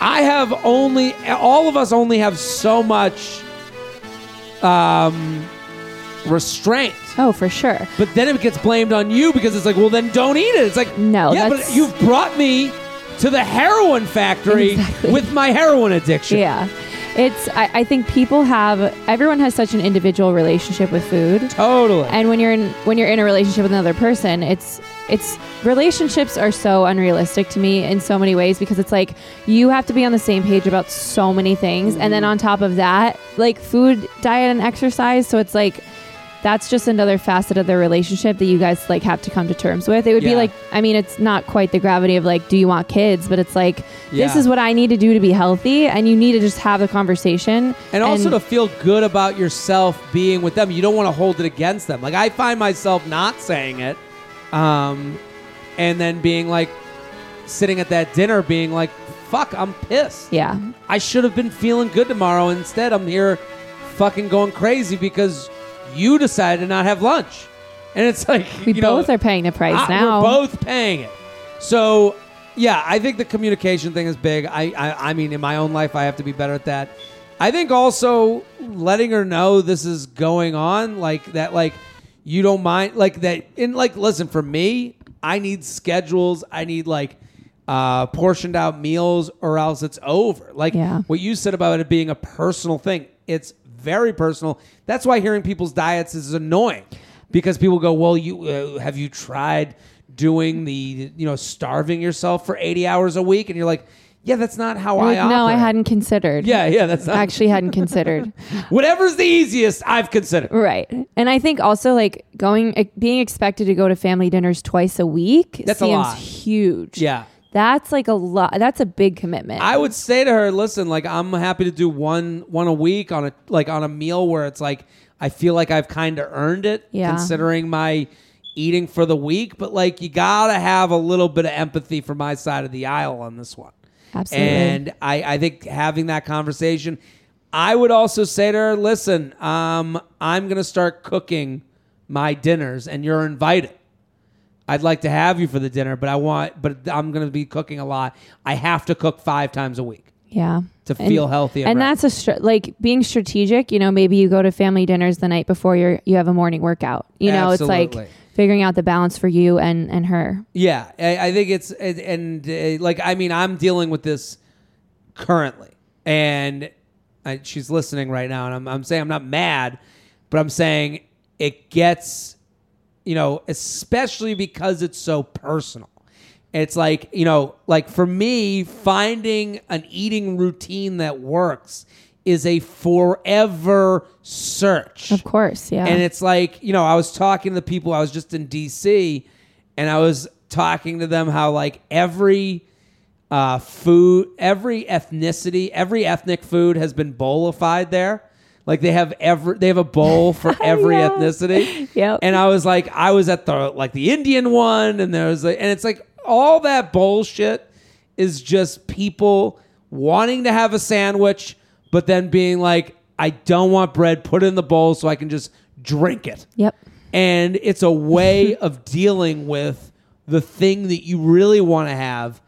I have only all of us only have so much um, restraint. Oh, for sure. But then it gets blamed on you because it's like, well, then don't eat it. It's like, No, yeah, but you've brought me to the heroin factory Exactly. with my heroin addiction. Yeah. It's I, I think people have everyone has such an individual relationship with food. Totally. And when you're in when you're in a relationship with another person, it's it's relationships are so unrealistic to me in so many ways because it's like you have to be on the same page about so many things and Mm-hmm. then on top of that, like food, diet and exercise, so it's like that's just another facet of the relationship that you guys like have to come to terms with. It would Yeah. be like I mean, it's not quite the gravity of like do you want kids, but it's like this is what I need to do to be healthy and you need to just have the conversation and also to feel good about yourself being with them. You don't want to hold it against them. Like I find myself not saying it, um, and then being like sitting at that dinner, being like, "Fuck, I'm pissed. yeah. I should have been feeling good tomorrow. Instead, I'm here, fucking going crazy because you decided to not have lunch." And it's like We you know, both are paying the price I- now. We're both paying it. So, yeah, I think the communication thing is big. I, I, I mean, in my own life, I have to be better at that. I think also letting her know this is going on, like that, like you don't mind, like that. In like, listen, for me, I need schedules. I need like uh, portioned out meals, or else it's over. Like Yeah. what you said about it being a personal thing. It's very personal. That's why hearing people's diets is annoying because people go, "Well, you uh, have you tried doing the you know starving yourself for 80 hours a week?" And you're like, "Yeah, that's not how Like, I no, I hadn't considered. Yeah, yeah, that's not actually hadn't considered. whatever's the easiest. I've considered. right. And I think also like going, eh, being expected to go to family dinners twice a week That's a seems lot. huge. Yeah. That's like a lot. That's a big commitment. I would say to her, listen, like I'm happy to do one one a week on a like on a meal where it's like I feel like I've kind of earned it Yeah. considering my eating for the week, but like you got to have a little bit of empathy for my side of the aisle on this one. Absolutely. And I, I think having that conversation, I would also say to her, listen, um, I'm going to start cooking my dinners and you're invited. I'd like to have you for the dinner, but I want, but I'm going to be cooking a lot. I have to cook five times a week yeah. to feel healthy. And that's a str- like being strategic. You know, maybe you go to family dinners the night before you're, you have a morning workout. You know, it's like figuring out the balance for you and and her. Yeah, I, I think it's and, and uh, like I mean I'm dealing with this currently, and I, she's listening right now, and I'm I'm saying I'm not mad, but I'm saying it gets, you know, especially because it's so personal. It's like you know, like for me, finding an eating routine that works is a forever search. Of course, yeah. And it's like, you know, I was talking to the people, I was just in DC, and I was talking to them how, like, every uh, food, every ethnicity, every ethnic food has been bowlified there. Like they have every, they have a bowl for every Yeah. ethnicity. Yep. And I was like, I was at the like the Indian one, and there was like, and it's like all that bullshit is just people wanting to have a sandwich, but then being like, I don't want bread, put it in the bowl so I can just drink it. yep. And it's a way of dealing with the thing that you really want to have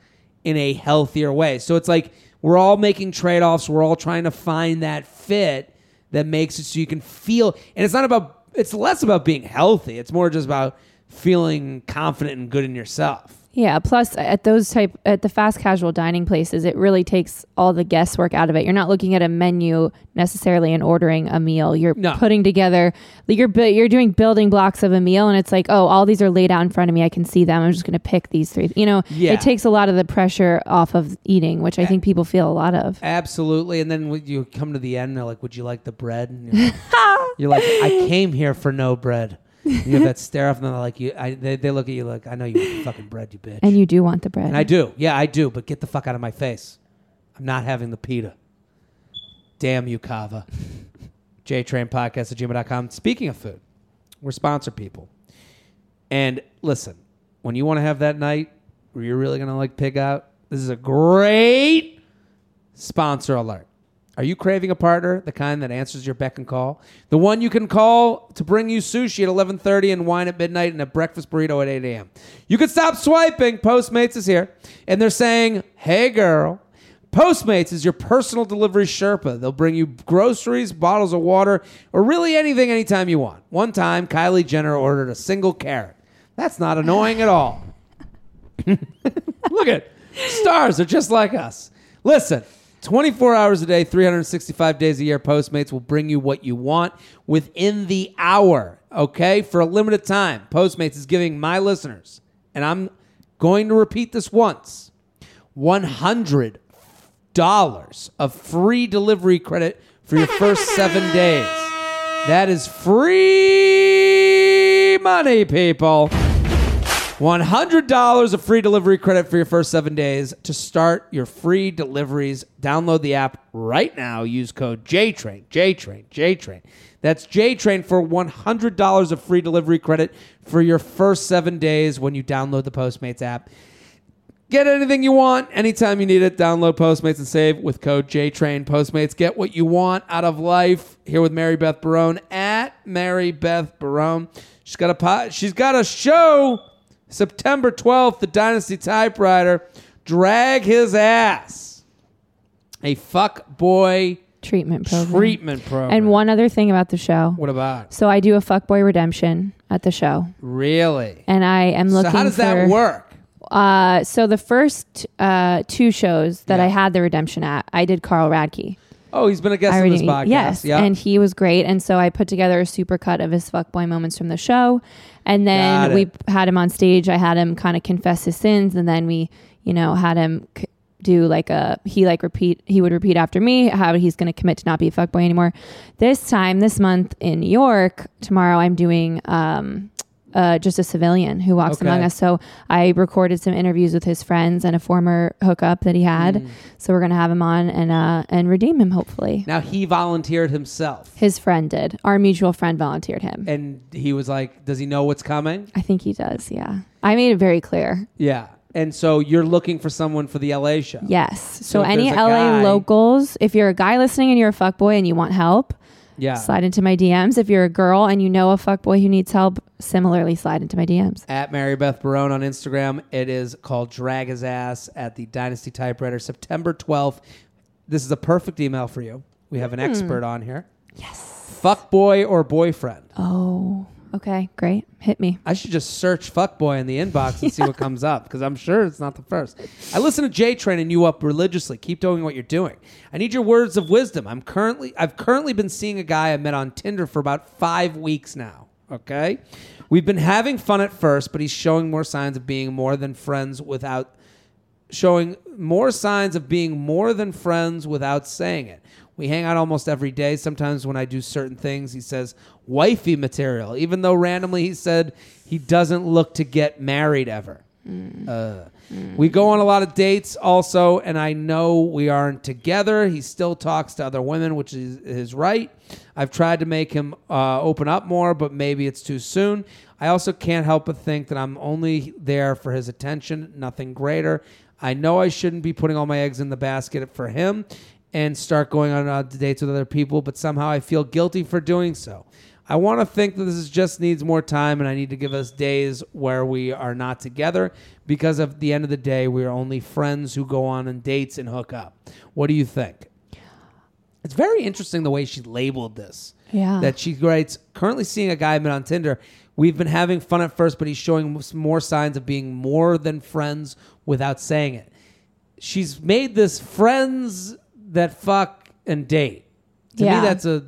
in a healthier way. So it's like we're all making trade offs. We're all trying to find that fit that makes it so you can feel. And it's not about, it's less about being healthy. It's more just about feeling confident and good in yourself. Yeah. Plus, uh, at those type at the fast casual dining places, it really takes all the guesswork out of it. You're not looking at a menu necessarily and ordering a meal. You're No. putting together. You're you're doing building blocks of a meal, and it's like, oh, all these are laid out in front of me. I can see them. I'm just going to pick these three. You know, Yeah. it takes a lot of the pressure off of eating, which I think people feel a lot of. Absolutely. And then when you come to the end, they're like, Would you like the bread? And you're like, you're like, I came here for no bread. You have that stare off, and they're like, you, I, they, they look at you like, I know you want the fucking bread, you bitch. And you do want the bread. And I do. Yeah, I do. But get the fuck out of my face. I'm not having the pita. Damn you, Cava. JTrain Podcast at gmail.com. Speaking of food, we're sponsor people. And listen, when you want to have that night where you're really going to like pig out, this is a great sponsor alert. Are you craving a partner, the kind that answers your beck and call? The one you can call to bring you sushi at 11:30 and wine at midnight and a breakfast burrito at 8 a.m. You can stop swiping. Postmates is here, and they're saying, "Hey, girl, Postmates is your personal delivery Sherpa. They'll bring you groceries, bottles of water, or really anything anytime you want. One time, Kylie Jenner ordered a single carrot. That's not annoying at all. Look at stars are just like us. Listen, 24 hours a day, 365 days a year, Postmates will bring you what you want within the hour. Okay, for a limited time, Postmates is giving my listeners, and I'm going to repeat this once, 100 dollars of free delivery credit for your first seven days. That is free money, people. $100 of free delivery credit for your first seven days to start your free deliveries. Download the app right now. Use code JTRAIN, JTRAIN, JTRAIN. That's JTRAIN for $100 of free delivery credit for your first seven days when you download the Postmates app. Get anything you want anytime you need it. Download Postmates and save with code JTRAIN. Postmates, get what you want out of life. Here with Mary Beth Barone at Mary Beth Barone. She's got a pot. She's got a show September 12th. The Dynasty Typewriter. Drag his ass. A fuck boy Treatment program. treatment program. And one other thing about the show. What about? So I do a fuckboy redemption at the show, Really? and I am looking. So how does for, that work? Uh, so the first uh, two shows that Yeah. I had the redemption at, I did Carl Radke. Oh, he's been a guest on this podcast. Yes, yeah. and he was great. And so I put together a super cut of his fuckboy moments from the show, and then we had him on stage. I had him kind of confess his sins, and then we, you know, had him c- do like a he like repeat. He would repeat after me how he's going to commit to not be a fuckboy anymore. This time, this month in New York, tomorrow I'm doing. um uh, just a civilian who walks Okay. among us. So I recorded some interviews with his friends and a former hookup that he had. Mm. So we're gonna have him on and uh, and redeem him hopefully. now he volunteered himself. His friend did. Our mutual friend volunteered him. and he was like, "Does he know what's coming?" I think he does. Yeah. I made it very clear. Yeah. And so you're looking for someone for the LA show. Yes. So So, any LA guy- locals, if you're a guy listening and you're a fuckboy and you want help, Yeah. slide into my DMs. If you're a girl and you know a fuckboy who needs help, similarly slide into my DMs. At Mary Beth Barone on Instagram. It is called Drag His Ass at the Dynasty Typewriter, September 12th. This is a perfect email for you. We have an hmm. expert on here. Yes. Fuck boy or boyfriend. Oh, okay. Great. Hit me. I should just search fuckboy in the inbox and see what comes up because I'm sure it's not the first. I listen to J Train and you up religiously. Keep doing what you're doing. I need your words of wisdom. I'm currently I've currently been seeing a guy I met on Tinder for about five weeks now. Okay, we've been having fun at first, but he's showing more signs of being more than friends without showing more signs of being more than friends without saying it. We hang out almost every day. Sometimes when I do certain things, he says wifey material, even though randomly he said he doesn't look to get married ever. Uh, We go on a lot of dates also, and I know we aren't together. He still talks to other women, which is his right. I've tried to make him uh, open up more, but maybe it's too soon. I also can't help but think that I'm only there for his attention, nothing greater. I know I shouldn't be putting all my eggs in the basket for him and start going on uh, dates with other people, but somehow I feel guilty for doing so. I want to think that this is just needs more time, and I need to give us days where we are not together because at the end of the day, we are only friends who go on and dates and hook up. What do you think? It's very interesting the way she labeled this. Yeah. That she writes, currently seeing a guy I met on Tinder. We've been having fun at first, but he's showing more signs of being more than friends without saying it. She's made this friends that fuck and date. To Yeah. me, that's a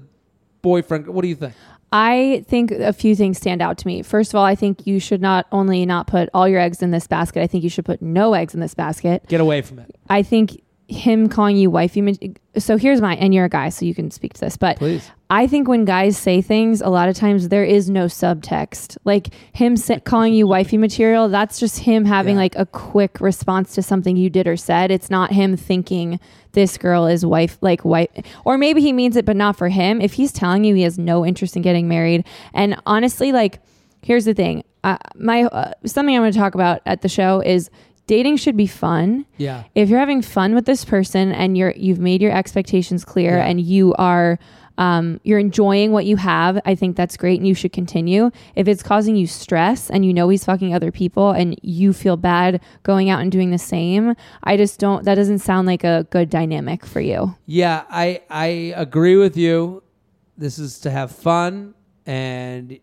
boyfriend. What do you think? I think a few things stand out to me. First of all, I think you should not only not put all your eggs in this basket, I think you should put no eggs in this basket. Get away from it. I think him calling you wifey. So here's my, and you're a guy, so you can speak to this. But Please. I think when guys say things, a lot of times there is no subtext. Like him sa- calling you wifey material, that's just him having Yeah. like a quick response to something you did or said. It's not him thinking this girl is wife, like wife, or maybe he means it, but not for him. If he's telling you he has no interest in getting married, and honestly, like, here's the thing. Uh, my uh, something I'm going to talk about at the show is dating should be fun. Yeah. If you're having fun with this person and you're you've made your expectations clear Yeah. and you are um, you're enjoying what you have, I think that's great and you should continue. If it's causing you stress and you know he's fucking other people and you feel bad going out and doing the same, I just don't that doesn't sound like a good dynamic for you. Yeah, I I agree with you. This is to have fun, and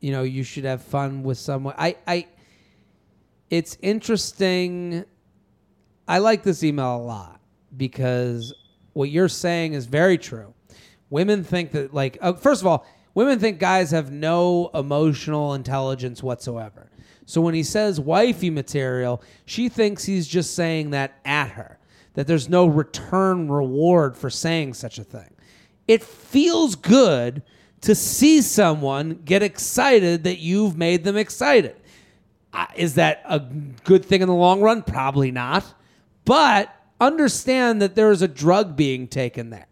you know you should have fun with someone. I I. It's interesting. I like this email a lot because what you're saying is very true. Women think that like uh, first of all, women think guys have no emotional intelligence whatsoever. So when he says wifey material, she thinks he's just saying that at her. That there's no return reward for saying such a thing. It feels good to see someone get excited that you've made them excited. Is that a good thing in the long run? Probably not. But understand that there is a drug being taken there.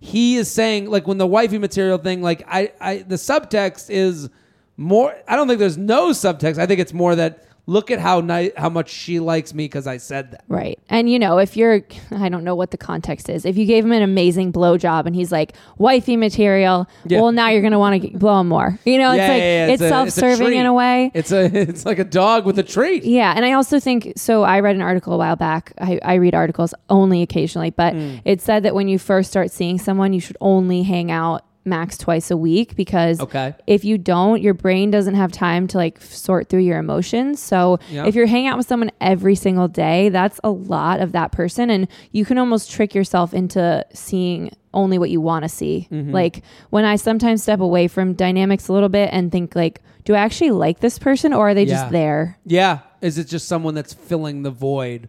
He is saying, like, when the wifey material thing, like, I, I, the subtext is more. I don't think there's no subtext. I think it's more that look at how nice, how much she likes me because I said that. Right. And you know, if you're I don't know what the context is. If you gave him an amazing blowjob and he's like, wifey material, Yeah. well now you're gonna want to blow him more. You know, it's Yeah, like yeah, it's, a- self serving in a way. It's a, it's like a dog with a treat. Yeah, and I also think so. I read an article a while back. I, I read articles only occasionally, but Hmm. it said that when you first start seeing someone, you should only hang out max twice a week because Okay. if you don't, your brain doesn't have time to like sort through your emotions. So if you're hanging out with someone every single day, that's a lot of that person, and you can almost trick yourself into seeing only what you want to see. Mm-hmm. Like when I sometimes step away from dynamics a little bit and think like, do I actually like this person or are they Yeah. just there? Yeah. Is it just someone that's filling the void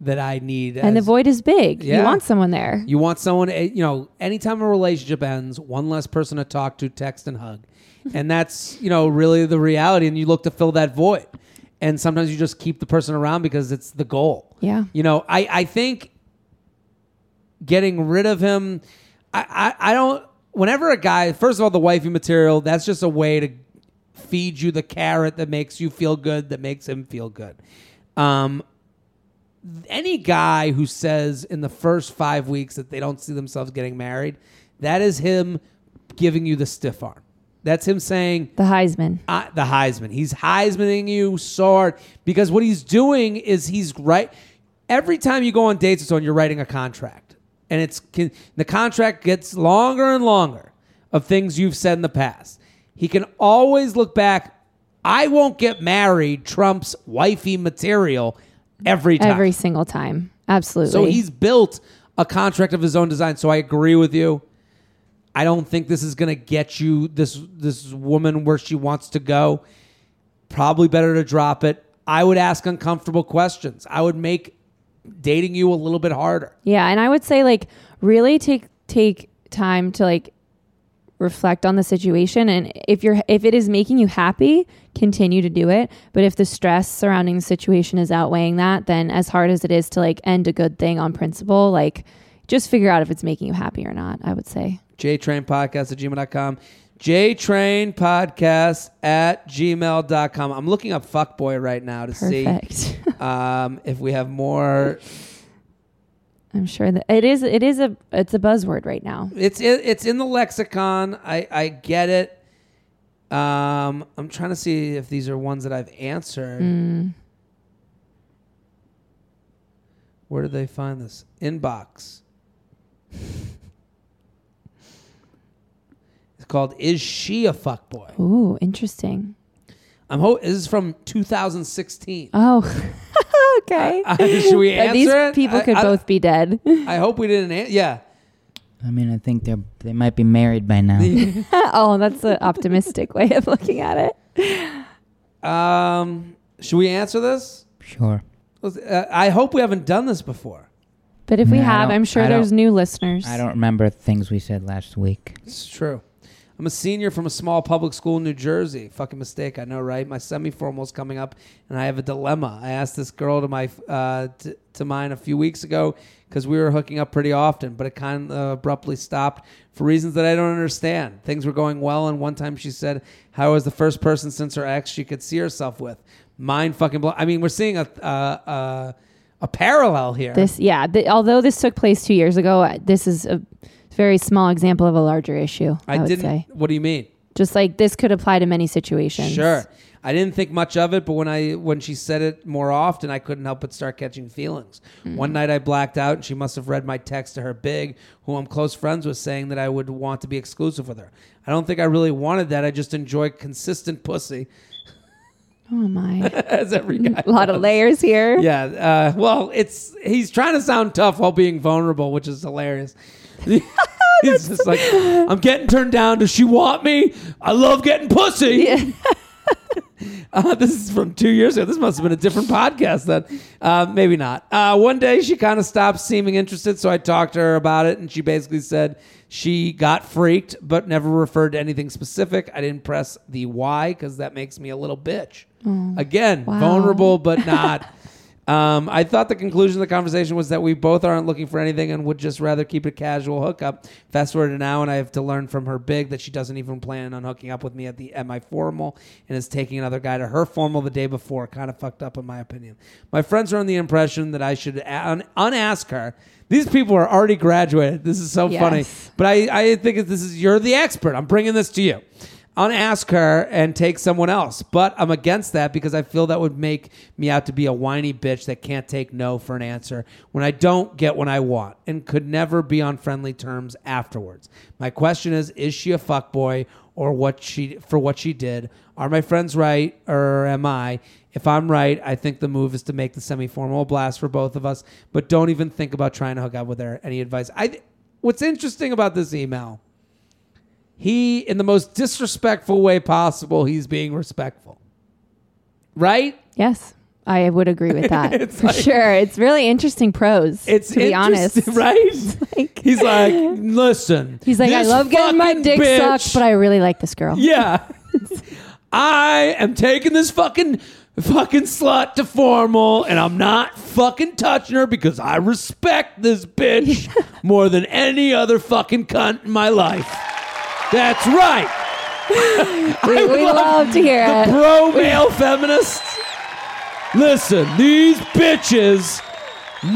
that I need? And the void is big. Yeah. You want someone there. You want someone, eh, you know, anytime a relationship ends, one less person to talk to, text, and hug. And that's, you know, really the reality. And you look to fill that void. And sometimes you just keep the person around because it's the goal. Yeah. You know, I, I think getting rid of him, I, I, I don't, whenever a guy, first of all, the wifey material, that's just a way to feed you the carrot that makes you feel good, that makes him feel good. Um, any guy who says in the first five weeks that they don't see themselves getting married, that is him giving you the stiff arm. That's him saying, The Heisman. uh, the Heisman. He's Heismaning you so hard because what he's doing is he's right. Every time you go on dates so on, you're writing a contract, and it's can, the contract gets longer and longer of things you've said in the past. He can always look back. I won't get married. Trump's wifey material every time. Every single time. Absolutely. So he's built a contract of his own design. So I agree with you. I don't think this is going to get you this this woman where she wants to go. Probably better to drop it. I would ask uncomfortable questions. I would make dating you a little bit harder. Yeah, and I would say like really take take time to like reflect on the situation and if you're if it is making you happy, continue to do it. But if the stress surrounding the situation is outweighing that, then as hard as it is to like end a good thing on principle, like just figure out if it's making you happy or not, I would say. JTrainPodcast at gmail.com. JTrainPodcast at gmail.com. I'm looking up fuckboy right now to Perfect. see um, if we have more I'm sure that it is it is a it's a buzzword right now. It's it, it's in the lexicon. I I get it. Um, I'm trying to see if these are ones that I've answered. Mm. Where did they find this? Inbox. It's called "Is She a Fuckboy?" Ooh, interesting. I'm ho- This is from 2016. Oh, okay. Should we answer These it? people could I- both be dead. I hope we didn't. An- yeah. I mean, I think they're they might be married by now. oh, that's an optimistic way of looking at it. Um, should we answer this? sure. Uh, I hope we haven't done this before. But if we No, I have, I'm sure I there's new listeners. I don't remember things we said last week. It's true. I'm a senior from a small public school in New Jersey. Fucking mistake, I know, right? My semi-formal's coming up, and I have a dilemma. I asked this girl to my uh, t- to mine a few weeks ago because we were hooking up pretty often, but it kind of abruptly stopped for reasons that I don't understand. Things were going well, and one time she said how was the first person since her ex she could see herself with. mind fucking blow. I mean, we're seeing a uh, uh, a parallel here. This, yeah. Although this took place two years ago, uh, this is a very small example of a larger issue. I, I didn't. say, What do you mean? just like this could apply to many situations. Sure. I didn't think much of it, but when I when she said it more often, I couldn't help but start catching feelings. Mm. One night I blacked out, and she must have read my text to her big, who I'm close friends with, saying that I would want to be exclusive with her. I don't think I really wanted that. I just enjoy consistent pussy, Oh my, as every guy. a lot of layers here. Yeah. Uh, well, it's he's trying to sound tough while being vulnerable, which is hilarious. he's just like, I'm getting turned down. Does she want me? I love getting pussy. Uh, this is from two years ago. This must have been a different podcast then. Uh, maybe not. Uh, one day she kind of stopped seeming interested, so I talked to her about it, and she basically said she got freaked, but never referred to anything specific. I didn't press the why because that makes me a little bitch. Again, Wow. vulnerable, but not. Um, I thought the conclusion of the conversation was that we both aren't looking for anything and would just rather keep it a casual hookup. Fast forward to now, and I have to learn from her big that she doesn't even plan on hooking up with me at the at my formal and is taking another guy to her formal the day before. Kind of fucked up, in my opinion. My friends are on the impression that I should un- unask her. These people are already graduated. This is so funny, but I I think this is you're the expert. I'm bringing this to you unask her and take someone else. But I'm against that because I feel that would make me out to be a whiny bitch that can't take no for an answer when I don't get what I want and could never be on friendly terms afterwards. My question is is she a fuckboy or what she for what she did? Are my friends right or am I? If I'm right, I think the move is to make the semi-formal blast for both of us, but don't even think about trying to hook up with her. Any advice? I what's interesting about this email he in the most disrespectful way possible he's being respectful right Yes, I would agree with that It's for like- sure. It's really interesting prose. it's to be honest, right Like- he's like listen He's like, I love getting my dick bitch- sucked, but I really like this girl. yeah i am taking this fucking fucking slut to formal and i'm not fucking touching her because i respect this bitch more than any other fucking cunt in my life that's right we, we love to hear the it. pro male feminists. Listen, these bitches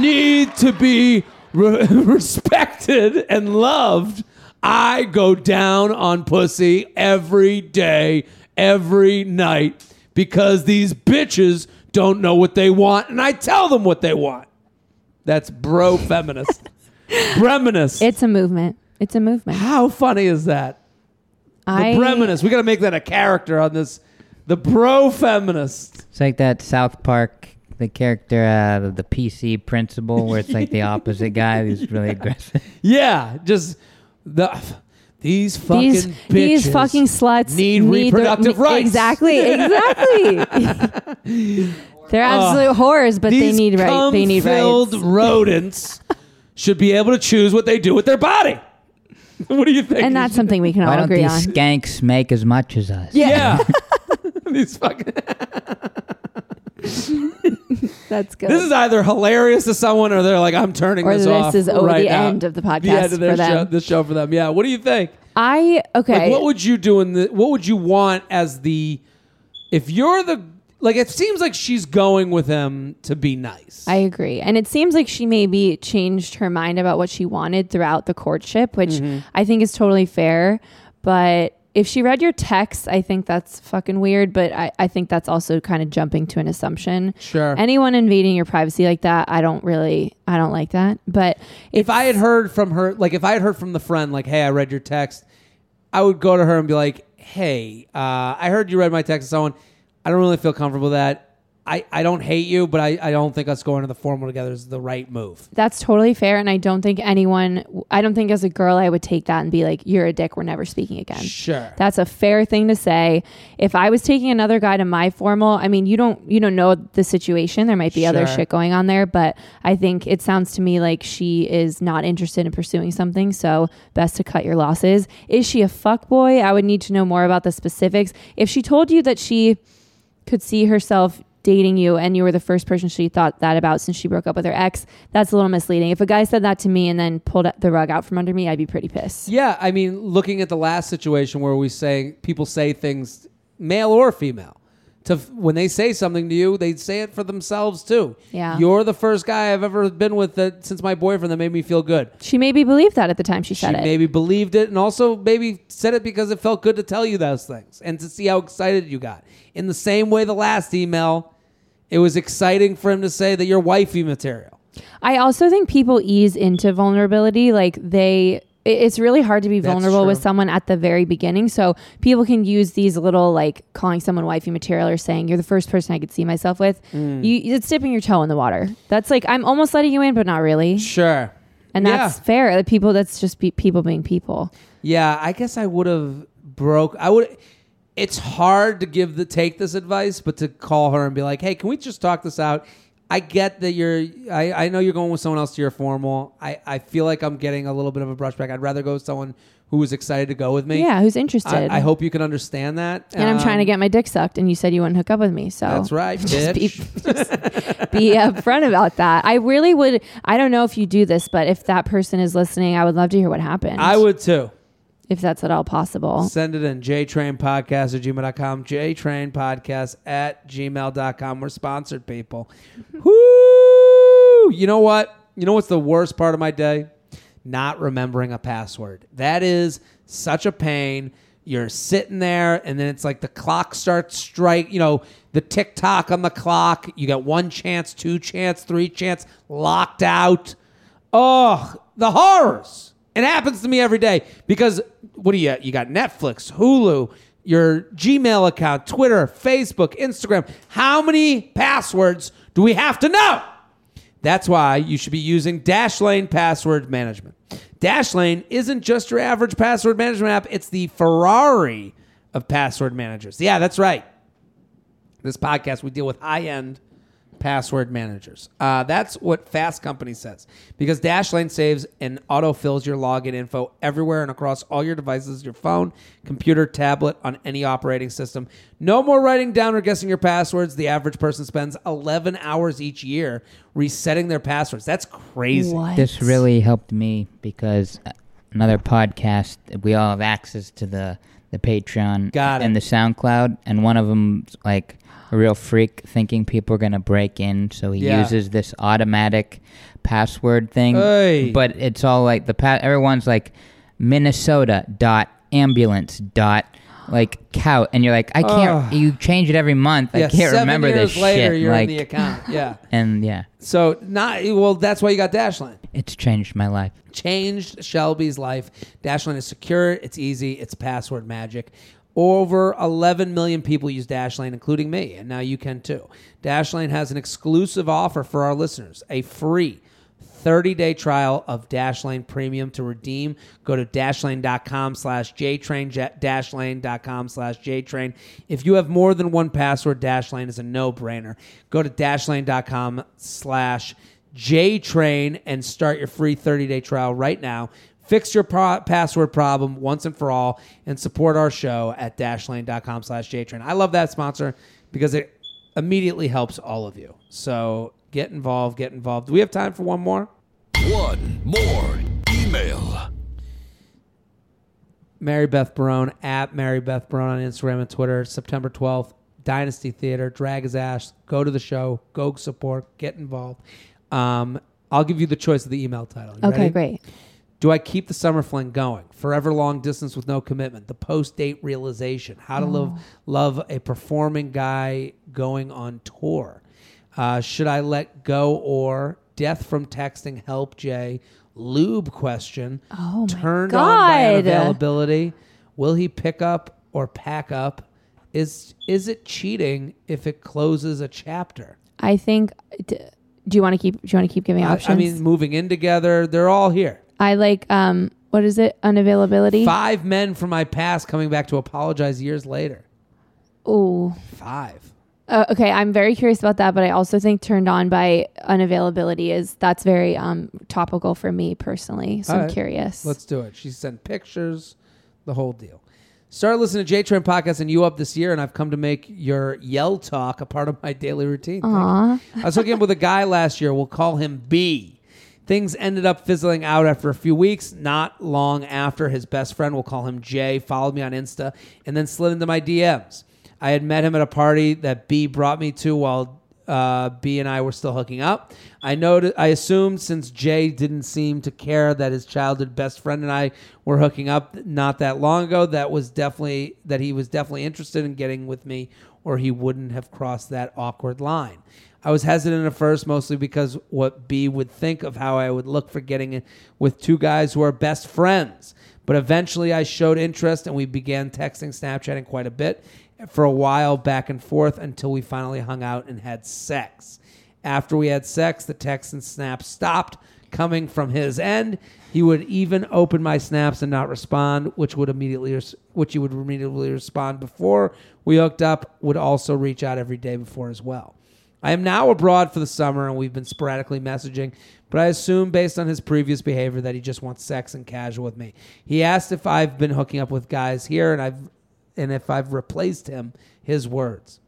need to be re- respected and loved. I go down on pussy every day, every night because these bitches don't know what they want, and I tell them what they want. That's bro feminist. Breminist. It's a movement. It's a movement. How funny is that? The I Breminist. We got to make that a character on this. The bro feminist. It's like that South Park, the character, uh, the PC principal, where it's like the opposite guy who's really aggressive. Yeah, just the these fucking these bitches these fucking sluts need the- reproductive ne- rights. Exactly, exactly. They're absolute whores, but they need right. They need cum-filled rights. rodents should be able to choose what they do with their body. what do you think? And that's something we can all agree on. Why don't agree these on. skanks make as much as us? yeah. these fucking. That's good. This is either hilarious to someone or they're like, I'm turning Or this this off. is, oh, right the now. end of the The end podcast of their for them. show, this show for them. Yeah. What do you think? I okay. Like, what would you do in the? What would you want as the? If you're the like, it seems like she's going with him to be nice. I agree. And it seems like she maybe changed her mind about what she wanted throughout the courtship, which Mm-hmm. I think is totally fair. But if she read your text, I think that's fucking weird. But I, I think that's also kind of jumping to an assumption. Sure. Anyone invading your privacy like that, I don't really, I don't like that. But if I had heard from her, like if I had heard from the friend, like, "Hey, I read your text," I would go to her and be like, "Hey, uh, I heard you read my text to someone. I don't really feel comfortable with that. I, I don't hate you, but I, I don't think us going to the formal together is the right move." that's totally fair. And I don't think anyone, I don't think as a girl, I would take that and be like, you're a dick. We're never speaking again. Sure. That's a fair thing to say. If I was taking another guy to my formal, I mean, you don't you don't know the situation. There might be other Sure. shit going on there, but I think it sounds to me like she is not interested in pursuing something. So best to cut your losses. Is she a fuck boy? I would need to know more about the specifics. If she told you that she could see herself dating you and you were the first person she thought that about since she broke up with her ex, that's a little misleading. If a guy said that to me and then pulled the rug out from under me, I'd be pretty pissed. Yeah, I mean, looking at the last situation where we say people say things, male or female, to when they say something to you, they say it for themselves too. Yeah. You're the first guy I've ever been with that since my boyfriend that made me feel good. She maybe believed that at the time she She said it. She maybe believed it and also maybe said it because it felt good to tell you those things and to see how excited you got. In the same way the last email, it was exciting for him to say that you're wifey material. I also think people ease into vulnerability. Like they, it- it's really hard to be vulnerable with someone at the very beginning. So people can use these little like calling someone wifey material or saying you're the first person I could see myself with. Mm. You, it's dipping your toe in the water. That's like I'm almost letting you in, but not really. Sure. And that's yeah. fair. The people, that's just be, people being people. Yeah, I guess I would have broke. I would. It's hard to give the take this advice, but to call her and be like, "Hey, can we just talk this out?" I get that you're. I, I know you're going with someone else to your formal. I, I feel like I'm getting a little bit of a brushback. I'd rather go with someone who was excited to go with me. Yeah, who's interested? I, I hope you can understand that. And I'm trying to Um, get my dick sucked, and you said you wouldn't hook up with me. So That's right, just be, just be upfront about that. I really would. I don't know if you do this, but if that person is listening, I would love to hear what happened. I would too. If that's at all possible. Send it in jtrainpodcast at gmail.com. jtrainpodcast at gmail.com. We're sponsored, people. Woo! You know what? You know what's the worst part of my day? Not remembering a password. That is such a pain. You're sitting there, and then it's like the clock starts strike. You know, the tick tock on the clock. You got one chance, two chance, three chance, locked out. Oh, the horrors. It happens to me every day because what do you you got Netflix, Hulu, your Gmail account, Twitter, Facebook, Instagram. How many passwords do we have to know? That's why you should be using Dashlane Password Management. Dashlane isn't just your average password management app, it's the Ferrari of password managers. Yeah, that's right. This podcast, we deal with high end password managers. Uh, that's what Fast Company says. Because Dashlane saves and autofills your login info everywhere and across all your devices your phone, computer, tablet, on any operating system. No more writing down or guessing your passwords. The average person spends 11 hours each year resetting their passwords. That's crazy. What? This really helped me because uh, another podcast we all have access to the the Patreon Got it. and the SoundCloud, and one of them's like a real freak, thinking people are gonna break in, so he Yeah. uses this automatic password thing. But it's all like the pa- everyone's like Minnesota dot ambulance dot like cow, and you're like I can't. Ugh. You change it every month. Yeah, I can't remember this later, shit. you're like, in the account. Yeah. and yeah, so not well. That's why you got Dashlane. it's changed my life. changed Shelby's life. Dashlane is secure, it's easy, it's password magic. Over 11 million people use Dashlane, including me, and now you can too. Dashlane has an exclusive offer for our listeners a free 30 day trial of Dashlane Premium to redeem. Go to dashlane.com slash JTrain, dashlane.com slash JTrain. If you have more than one password, Dashlane is a no brainer. Go to dashlane.com slash JTrain and start your free 30 day trial right now. Fix your pro- password problem once and for all and support our show at dashlane.com slash JTrain. I love that sponsor because it immediately helps all of you. So get involved, get involved. Do we have time for one more? One more email. Mary Beth Barone at Mary Beth Barone on Instagram and Twitter. September 12th, Dynasty Theater. Drag his ass. Go to the show. Go support. Get involved. Um, I'll give you the choice of the email title. You okay, ready? great. Do I keep the summer fling going? Forever long distance with no commitment. The post date realization. How to love love a performing guy going on tour. Uh, should I let go or death from texting? Help Jay. Lube question. Oh, my Turned on by God. unavailability. Will he pick up or pack up? Is is it cheating if it closes a chapter? I think. D- do you want to keep? Do you want to keep giving I, options? I mean, moving in together, they're all here. I like. Um, what is it? Unavailability. Five men from my past coming back to apologize years later. Ooh. Five. Uh, okay, I'm very curious about that, but I also think turned on by unavailability is that's very um, topical for me personally. So All I'm right. curious. Let's do it. She sent pictures, the whole deal. Started listening to J Train podcast and you up this year, and I've come to make your yell talk a part of my daily routine. Thank you. Aw. I was hooking up with a guy last year. We'll call him B. Things ended up fizzling out after a few weeks. Not long after, his best friend, we'll call him J, followed me on Insta and then slid into my DMs. I had met him at a party that B brought me to while uh, B and I were still hooking up. I noted, I assumed since Jay didn't seem to care that his childhood best friend and I were hooking up not that long ago, that was definitely that he was definitely interested in getting with me, or he wouldn't have crossed that awkward line. I was hesitant at first, mostly because what B would think of how I would look for getting in with two guys who are best friends. But eventually, I showed interest, and we began texting, Snapchatting quite a bit for a while, back and forth, until we finally hung out and had sex. After we had sex, the text and snaps stopped coming from his end. He would even open my snaps and not respond, which would immediately, which he would immediately respond before we hooked up. Would also reach out every day before as well. I am now abroad for the summer, and we've been sporadically messaging. But I assume, based on his previous behavior, that he just wants sex and casual with me. He asked if I've been hooking up with guys here, and I've and if I've replaced him. His words.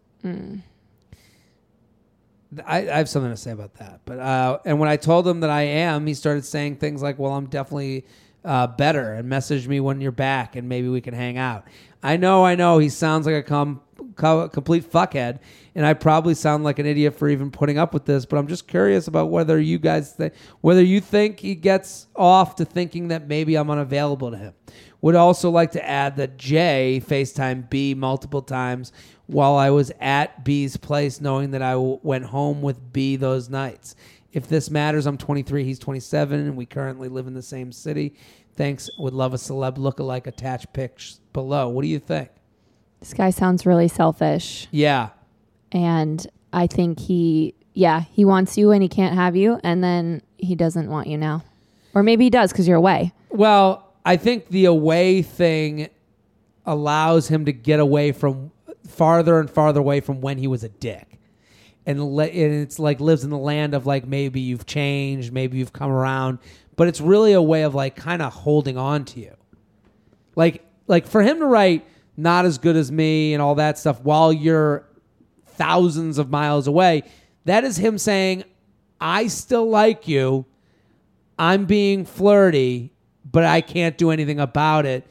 I, I have something to say about that. But uh, and when I told him that I am, he started saying things like, "Well, I'm definitely uh, better," and message me when you're back, and maybe we can hang out. I know, I know, he sounds like a com- co- complete fuckhead, and I probably sound like an idiot for even putting up with this. But I'm just curious about whether you guys think, whether you think he gets off to thinking that maybe I'm unavailable to him. Would also like to add that Jay FaceTime B multiple times while I was at B's place, knowing that I w- went home with B those nights. If this matters, I'm 23, he's 27, and we currently live in the same city. Thanks. Would love a celeb lookalike attached pics below. What do you think? This guy sounds really selfish. Yeah. And I think he, yeah, he wants you and he can't have you. And then he doesn't want you now. Or maybe he does because you're away. Well, I think the away thing allows him to get away from farther and farther away from when he was a dick. And, le- and it's like lives in the land of like maybe you've changed, maybe you've come around, but it's really a way of like kind of holding on to you. Like like for him to write not as good as me and all that stuff while you're thousands of miles away, that is him saying I still like you. I'm being flirty, but I can't do anything about it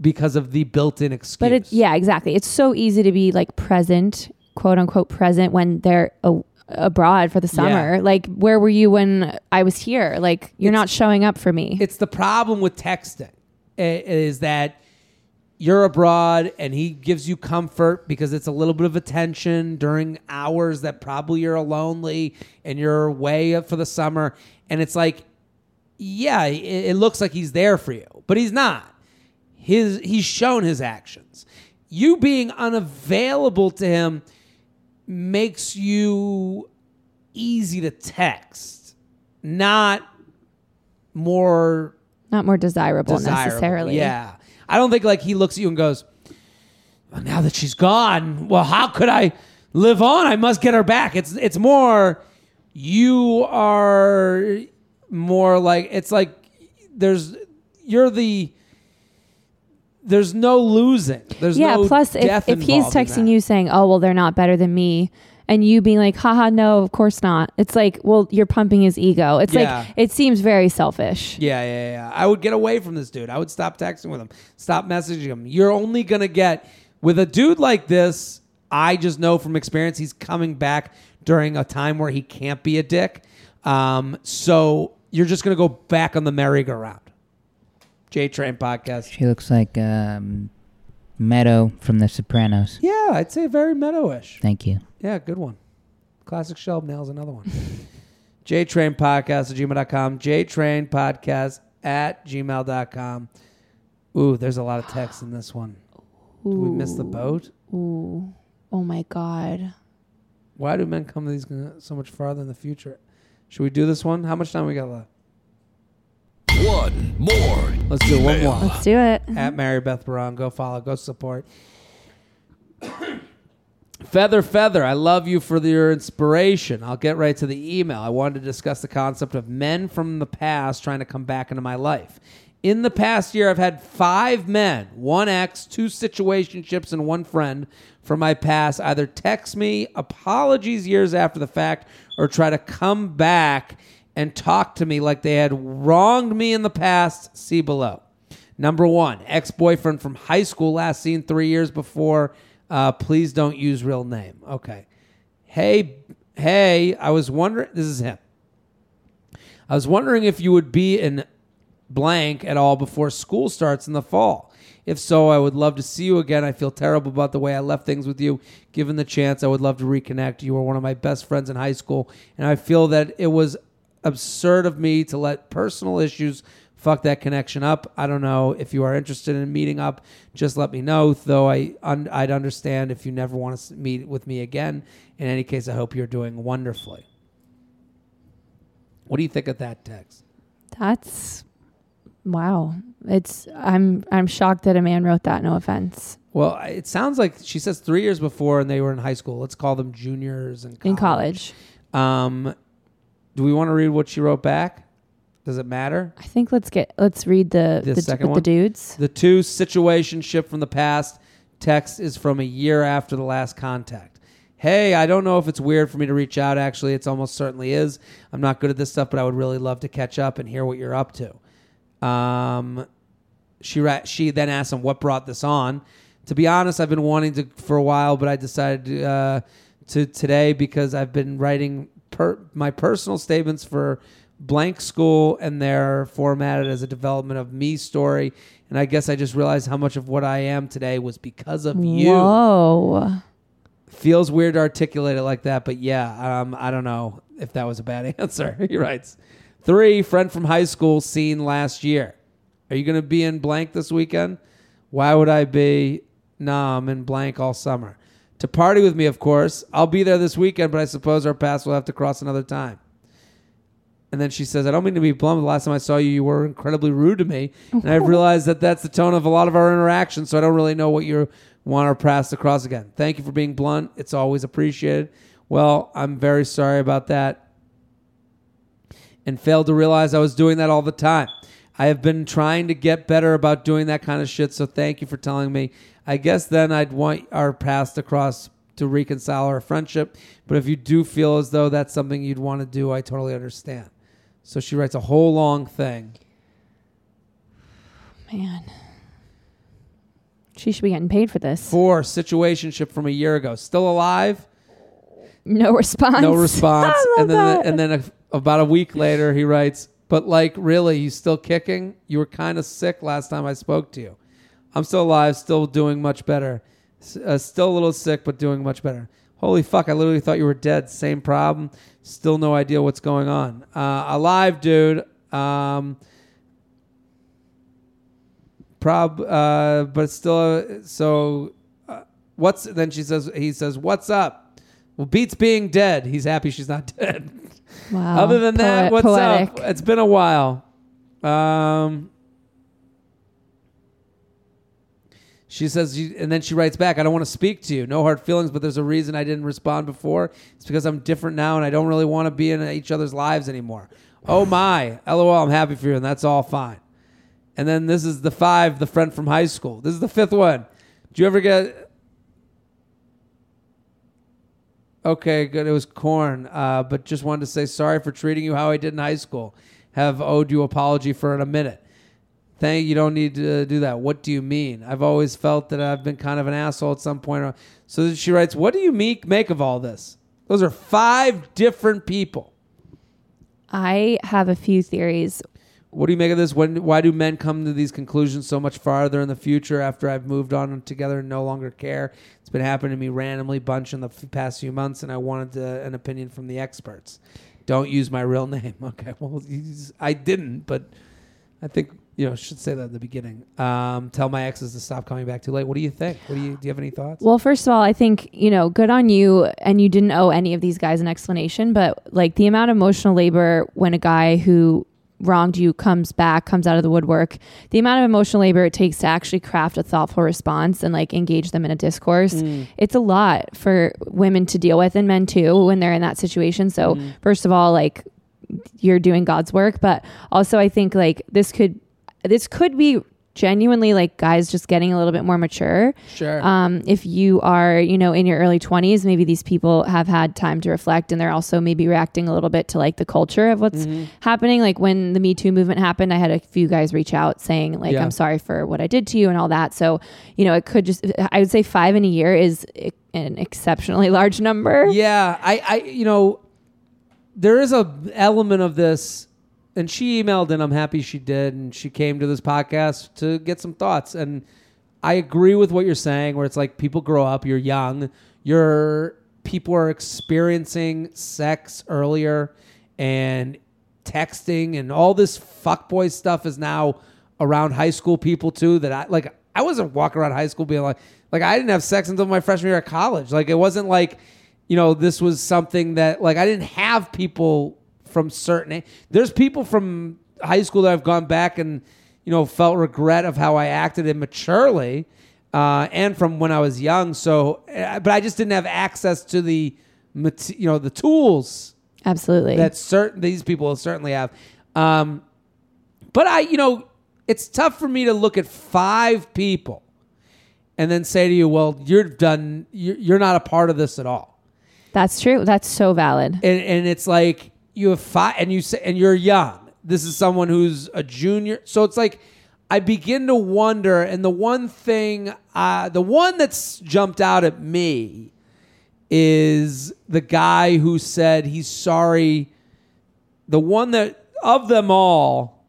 because of the built-in excuse. But it's, yeah, exactly. It's so easy to be like present, quote unquote present when they're a, abroad for the summer. Yeah. Like, where were you when I was here? Like, you're not showing up for me. it's the problem with texting is that you're abroad and he gives you comfort because it's a little bit of attention during hours that probably you're lonely and you're away for the summer and it's like yeah it, it looks like he's there for you but he's not his he's shown his actions you being unavailable to him makes you easy to text not more not more desirable, desirable. necessarily. Yeah. I don't think like he looks at you and goes, well, now that she's gone, well, how could I live on? I must get her back. It's it's more you are more like it's like there's you're the there's no losing. There's yeah. no plus, if, if he's texting you saying, "Oh, well, they're not better than me," and you being like, "Haha, no, of course not," it's like, well, you're pumping his ego. It's Yeah. like it seems very selfish. Yeah, yeah, yeah. I would get away from this dude. I would stop texting with him, stop messaging him. You're only gonna get with a dude like this. I just know from experience he's coming back during a time where he can't be a dick. Um, so you're just gonna go back on the merry-go-round. J Train podcast. She looks like um, Meadow from The Sopranos. Yeah, I'd say very meadowish. Thank you. Yeah, good one. Classic Shelb nails another one. J Train Podcast at gmail.com. J Train Podcast at gmail.com. Ooh, there's a lot of text in this one. Did we miss the boat? Ooh. Oh my god. Why do men come to these so much farther in the future? Should we do this one? How much time we got left? One more. Let's do one more. Let's do it. at Mary Beth Barone. Go follow, go support. Feather, Feather, I love you for your inspiration. I'll get right to the email. I wanted to discuss the concept of men from the past trying to come back into my life. In the past year, I've had five men, one ex, two situationships, and one friend from my past either text me apologies years after the fact or try to come back and talk to me like they had wronged me in the past. See below. Number one, ex boyfriend from high school, last seen three years before Uh, please don't use real name. Okay. Hey, hey, I was wondering. This is him. I was wondering if you would be in blank at all before school starts in the fall. If so, I would love to see you again. I feel terrible about the way I left things with you. Given the chance, I would love to reconnect. You were one of my best friends in high school, and I feel that it was absurd of me to let personal issues fuck that connection up. I don't know if you are interested in meeting up. Just let me know. Though I un- I'd understand if you never want to meet with me again. In any case, I hope you're doing wonderfully. What do you think of that text? That's wow. It's I'm I'm shocked that a man wrote that. No offense. Well, it sounds like she says three years before, and they were in high school. Let's call them juniors in college. In college, Um, do we want to read what she wrote back? Does it matter? I think let's get let's read the The the, second with one? the dudes. The two situationship from the past text is from a year after the last contact. Hey, I don't know if it's weird for me to reach out. Actually, it's almost certainly is. I'm not good at this stuff, but I would really love to catch up and hear what you're up to. Um, she ra- she then asked him what brought this on. To be honest, I've been wanting to for a while, but I decided uh, to today because I've been writing per- my personal statements for blank school, and they're formatted as a development of me story. And I guess I just realized how much of what I am today was because of you. Whoa. Feels weird to articulate it like that, but yeah, um, I don't know if that was a bad answer. he writes, three friend from high school seen last year. Are you going to be in blank this weekend? Why would I be? Nah, I'm in blank all summer. To party with me, of course. I'll be there this weekend, but I suppose our paths will have to cross another time. And then she says, I don't mean to be blunt, but the last time I saw you, you were incredibly rude to me. And I've realized that that's the tone of a lot of our interactions, so I don't really know what you want our paths to cross again. Thank you for being blunt. It's always appreciated. Well, I'm very sorry about that and failed to realize I was doing that all the time. I have been trying to get better about doing that kind of shit, so thank you for telling me. I guess then I'd want our past across to reconcile our friendship, but if you do feel as though that's something you'd want to do, I totally understand. So she writes a whole long thing. Man. She should be getting paid for this. Four, situationship from a year ago. Still alive? No response. No response. I love and then that. and then a, about a week later he writes, "But like really, you still kicking? You were kind of sick last time I spoke to you. I'm still alive, still doing much better. S- Uh, still a little sick, but doing much better. Holy fuck! I literally thought you were dead. Same problem. Still no idea what's going on. Uh, alive, dude. Um, prob, uh, but still. Uh, so, uh, what's then? She says. He says, "What's up?" Well, beats being dead. He's happy she's not dead. wow. Other than that, what's poetic. up? It's been a while. Um, she says, and then she writes back, I don't want to speak to you. No hard feelings, but there's a reason I didn't respond before. It's because I'm different now and I don't really want to be in each other's lives anymore. Oh my. LOL, I'm happy for you, and that's all fine. And then this is the five, the friend from high school. This is the fifth one. Did you ever get Okay, good. It was corn. Uh, but just wanted to say sorry for treating you how I did in high school. Have owed you apology for in a minute. Thank you. Don't need to do that. What do you mean? I've always felt that I've been kind of an asshole at some point. So she writes, "What do you make make of all this?" Those are five different people. I have a few theories. What do you make of this? When, why do men come to these conclusions so much farther in the future after I've moved on together and no longer care? It's been happening to me randomly bunch in the f- past few months, and I wanted to, an opinion from the experts. Don't use my real name. Okay, well, I didn't, but I think you know should say that at the beginning. Um, tell my exes to stop coming back too late. What do you think? What do you do? You have any thoughts? Well, first of all, I think, you know, good on you. And you didn't owe any of these guys an explanation, but like the amount of emotional labor when a guy who wronged you comes back, comes out of the woodwork, the amount of emotional labor it takes to actually craft a thoughtful response and like engage them in a discourse, it's a lot for women to deal with and men too when they're in that situation. So, first of all, like you're doing God's work, but also I think like this could this could be genuinely like guys just getting a little bit more mature. Sure. Um, if you are, you know, in your early 20s, maybe these people have had time to reflect and they're also maybe reacting a little bit to like the culture of what's Mm-hmm. happening. Like when the Me Too movement happened, I had a few guys reach out saying, like, Yeah. I'm sorry for what I did to you and all that. So, you know, it could just, I would say five in a year is an exceptionally large number. Yeah, I, I, you know, there is a element of this, and she emailed, and I'm happy she did, and she came to this podcast to get some thoughts, and I agree with what you're saying, where it's like people grow up, you're young, you're people are experiencing sex earlier, and texting, and all this fuckboy stuff is now around high school people too. That I like. I wasn't walking around high school being like, like I didn't have sex until my freshman year of college. Like it wasn't like you know, this was something that like I didn't have people from certain. There's people from high school that I've gone back and you know felt regret of how I acted immaturely, uh, and from when I was young. So, uh, but I just didn't have access to the, you know, the tools Absolutely. that certain these people certainly have. Um, but I, you know, it's tough for me to look at five people and then say to you, "Well, you're done. You're, you're not a part of this at all." That's true. That's so valid. and and it's like you have five and you say and you're young. This is someone who's a junior. So it's like i begin to wonder and the one thing uh, the one that's jumped out at me is the guy who said he's sorry. The one that of them all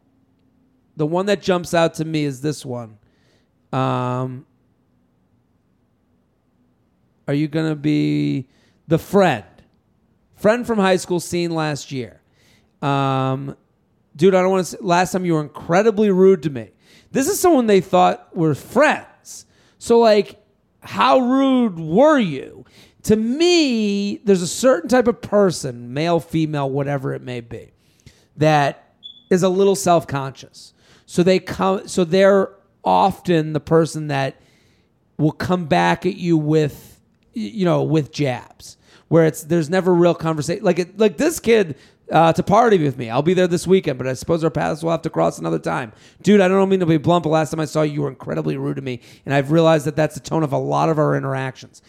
the one that jumps out to me is this one. Um are you gonna be the friend friend from high school seen last year. Um, dude, I don't want to. Last time you were incredibly rude to me. This is someone they thought were friends. So like, how rude were you? To me, there's a certain type of person, male, female, whatever it may be, that is a little self-conscious. So they come. So they're often the person that will come back at you with you know with jabs where it's there's never real conversation like it like this kid uh, to party with me i'll be there this weekend but i suppose our paths will have to cross another time dude i don't mean to be blunt but last time i saw you you were incredibly rude to me and i've realized that that's the tone of a lot of our interactions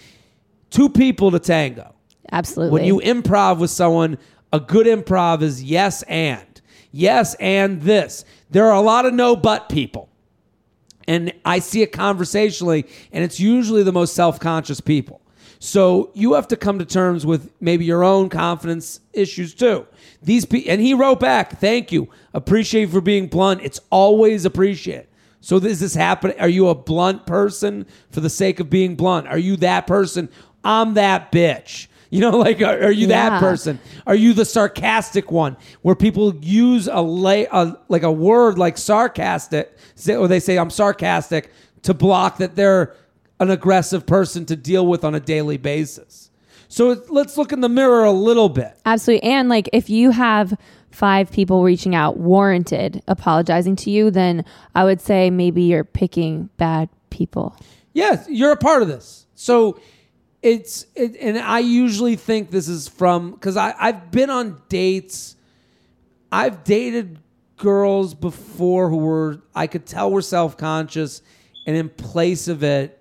two people to tango Absolutely. when you improv with someone, a good improv is yes and. Yes and this. There are a lot of no but people. And I see it conversationally, and it's usually the most self conscious people. So you have to come to terms with maybe your own confidence issues too. These pe- and he wrote back, "Thank you, appreciate you for being blunt. It's always appreciate." So is this happening? Are you a blunt person for the sake of being blunt? Are you that person? I'm that bitch. You know, like are, are you that person? Are you the sarcastic one where people use a lay a, like a word like sarcastic, say, or they say I'm sarcastic to block that they're an aggressive person to deal with on a daily basis. So let's look in the mirror a little bit. Absolutely. And like if you have five people reaching out warranted apologizing to you, then I would say maybe you're picking bad people. Yes, you're a part of this. So it's it, and I usually think this is from because I I've been on dates. I've dated girls before who were I could tell were self conscious, and in place of it,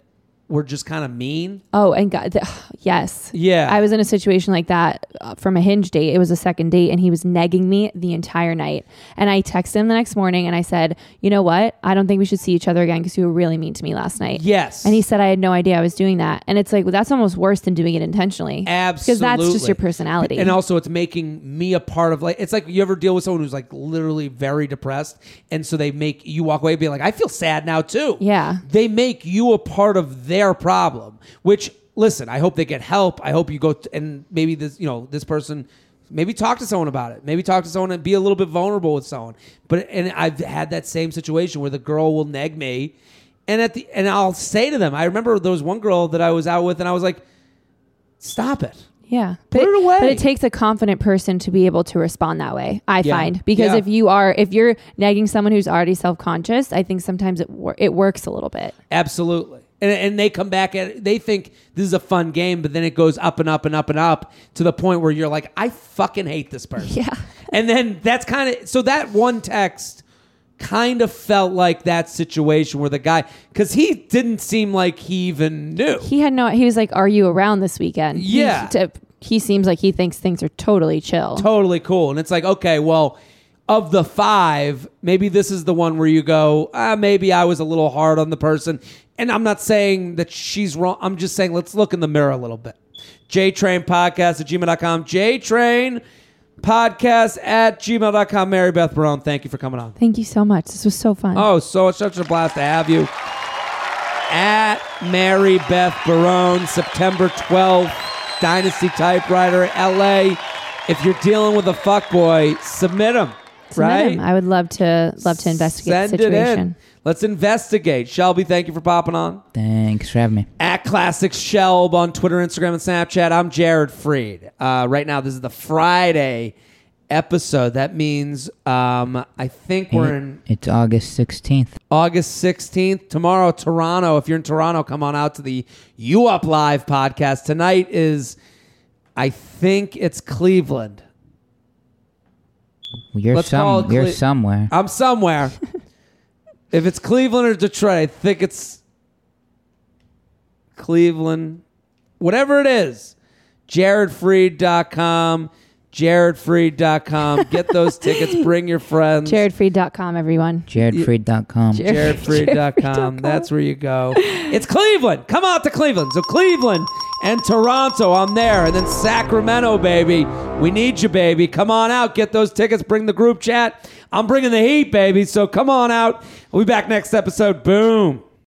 were just kind of mean. Oh, and God, yes. Yeah. I was in a situation like that uh, from a hinge date. It was a second date, and he was negging me the entire night. And I texted him the next morning and I said, You know what? I don't think we should see each other again because you were really mean to me last night. Yes. And he said, I had no idea I was doing that. And it's like, well, that's almost worse than doing it intentionally. Absolutely. Because that's just your personality. And also, it's making me a part of like, it's like you ever deal with someone who's like literally very depressed. And so they make you walk away being like, I feel sad now too. Yeah. They make you a part of their problem, which, listen, I hope they get help. I hope you go t- and maybe this, you know, this person. Maybe talk to someone about it. Maybe talk to someone and be a little bit vulnerable with someone. But and I've had that same situation where the girl will nag me, and at the and I'll say to them, I remember there was one girl that I was out with, and I was like, "Stop it." Yeah. Put but it away. But it takes a confident person to be able to respond that way, I Yeah. find. Because Yeah. if you are, if you're nagging someone who's already self conscious, I think sometimes it, wor- it works a little bit. Absolutely. And, and they come back at they think this is a fun game, but then it goes up and up and up and up to the point where you're like, I fucking hate this person. Yeah. And then that's kind of so that one text kind of felt like that situation where the guy, because he didn't seem like he even knew. He had no. He was like, "Are you around this weekend?" He- Yeah. to- He, seems like he thinks things are totally chill. totally cool. And it's like, okay, well, of the five, maybe this is the one where you go, ah, maybe I was a little hard on the person. And I'm not saying that she's wrong. I'm just saying let's look in the mirror a little bit. JTrain Podcast at gmail.com. JTrain Podcast at gmail.com. Mary Beth Barone, thank you for coming on. Thank you so much. This was so fun. Oh, so it's such a blast to have you. At Mary Beth Barone, September 12th, Dynasty Typewriter, LA. If you're dealing with a fuckboy, submit him. Submit right? him. I would love to love to investigate Send the it in. situation. Let's investigate. Shelby, thank you for popping on. Thanks for having me. At Classic Shelb on Twitter, Instagram, and Snapchat. I'm Jared Freid. Uh, right now, this is the Friday episode. That means um, I think we're in It's August 16th. August 16th. Tomorrow, Toronto. If you're in Toronto, come on out to the You Up Live podcast. Tonight is, I think it's Cleveland. You're Let's call some. it You're somewhere. I'm somewhere. if it's Cleveland or Detroit, I think it's Cleveland. Whatever it is, jaredfreid.com. Jaredfreid.com. Get those tickets. Bring your friends. JaredFreid.com, everyone. JaredFreid.com. jaredfreid.com. That's where you go. It's Cleveland. Come out to Cleveland. So Cleveland and Toronto, I'm there. And then Sacramento, baby. We need you, baby. Come on out. Get those tickets. Bring the group chat. I'm bringing the heat, baby. So come on out. We'll be back next episode. Boom.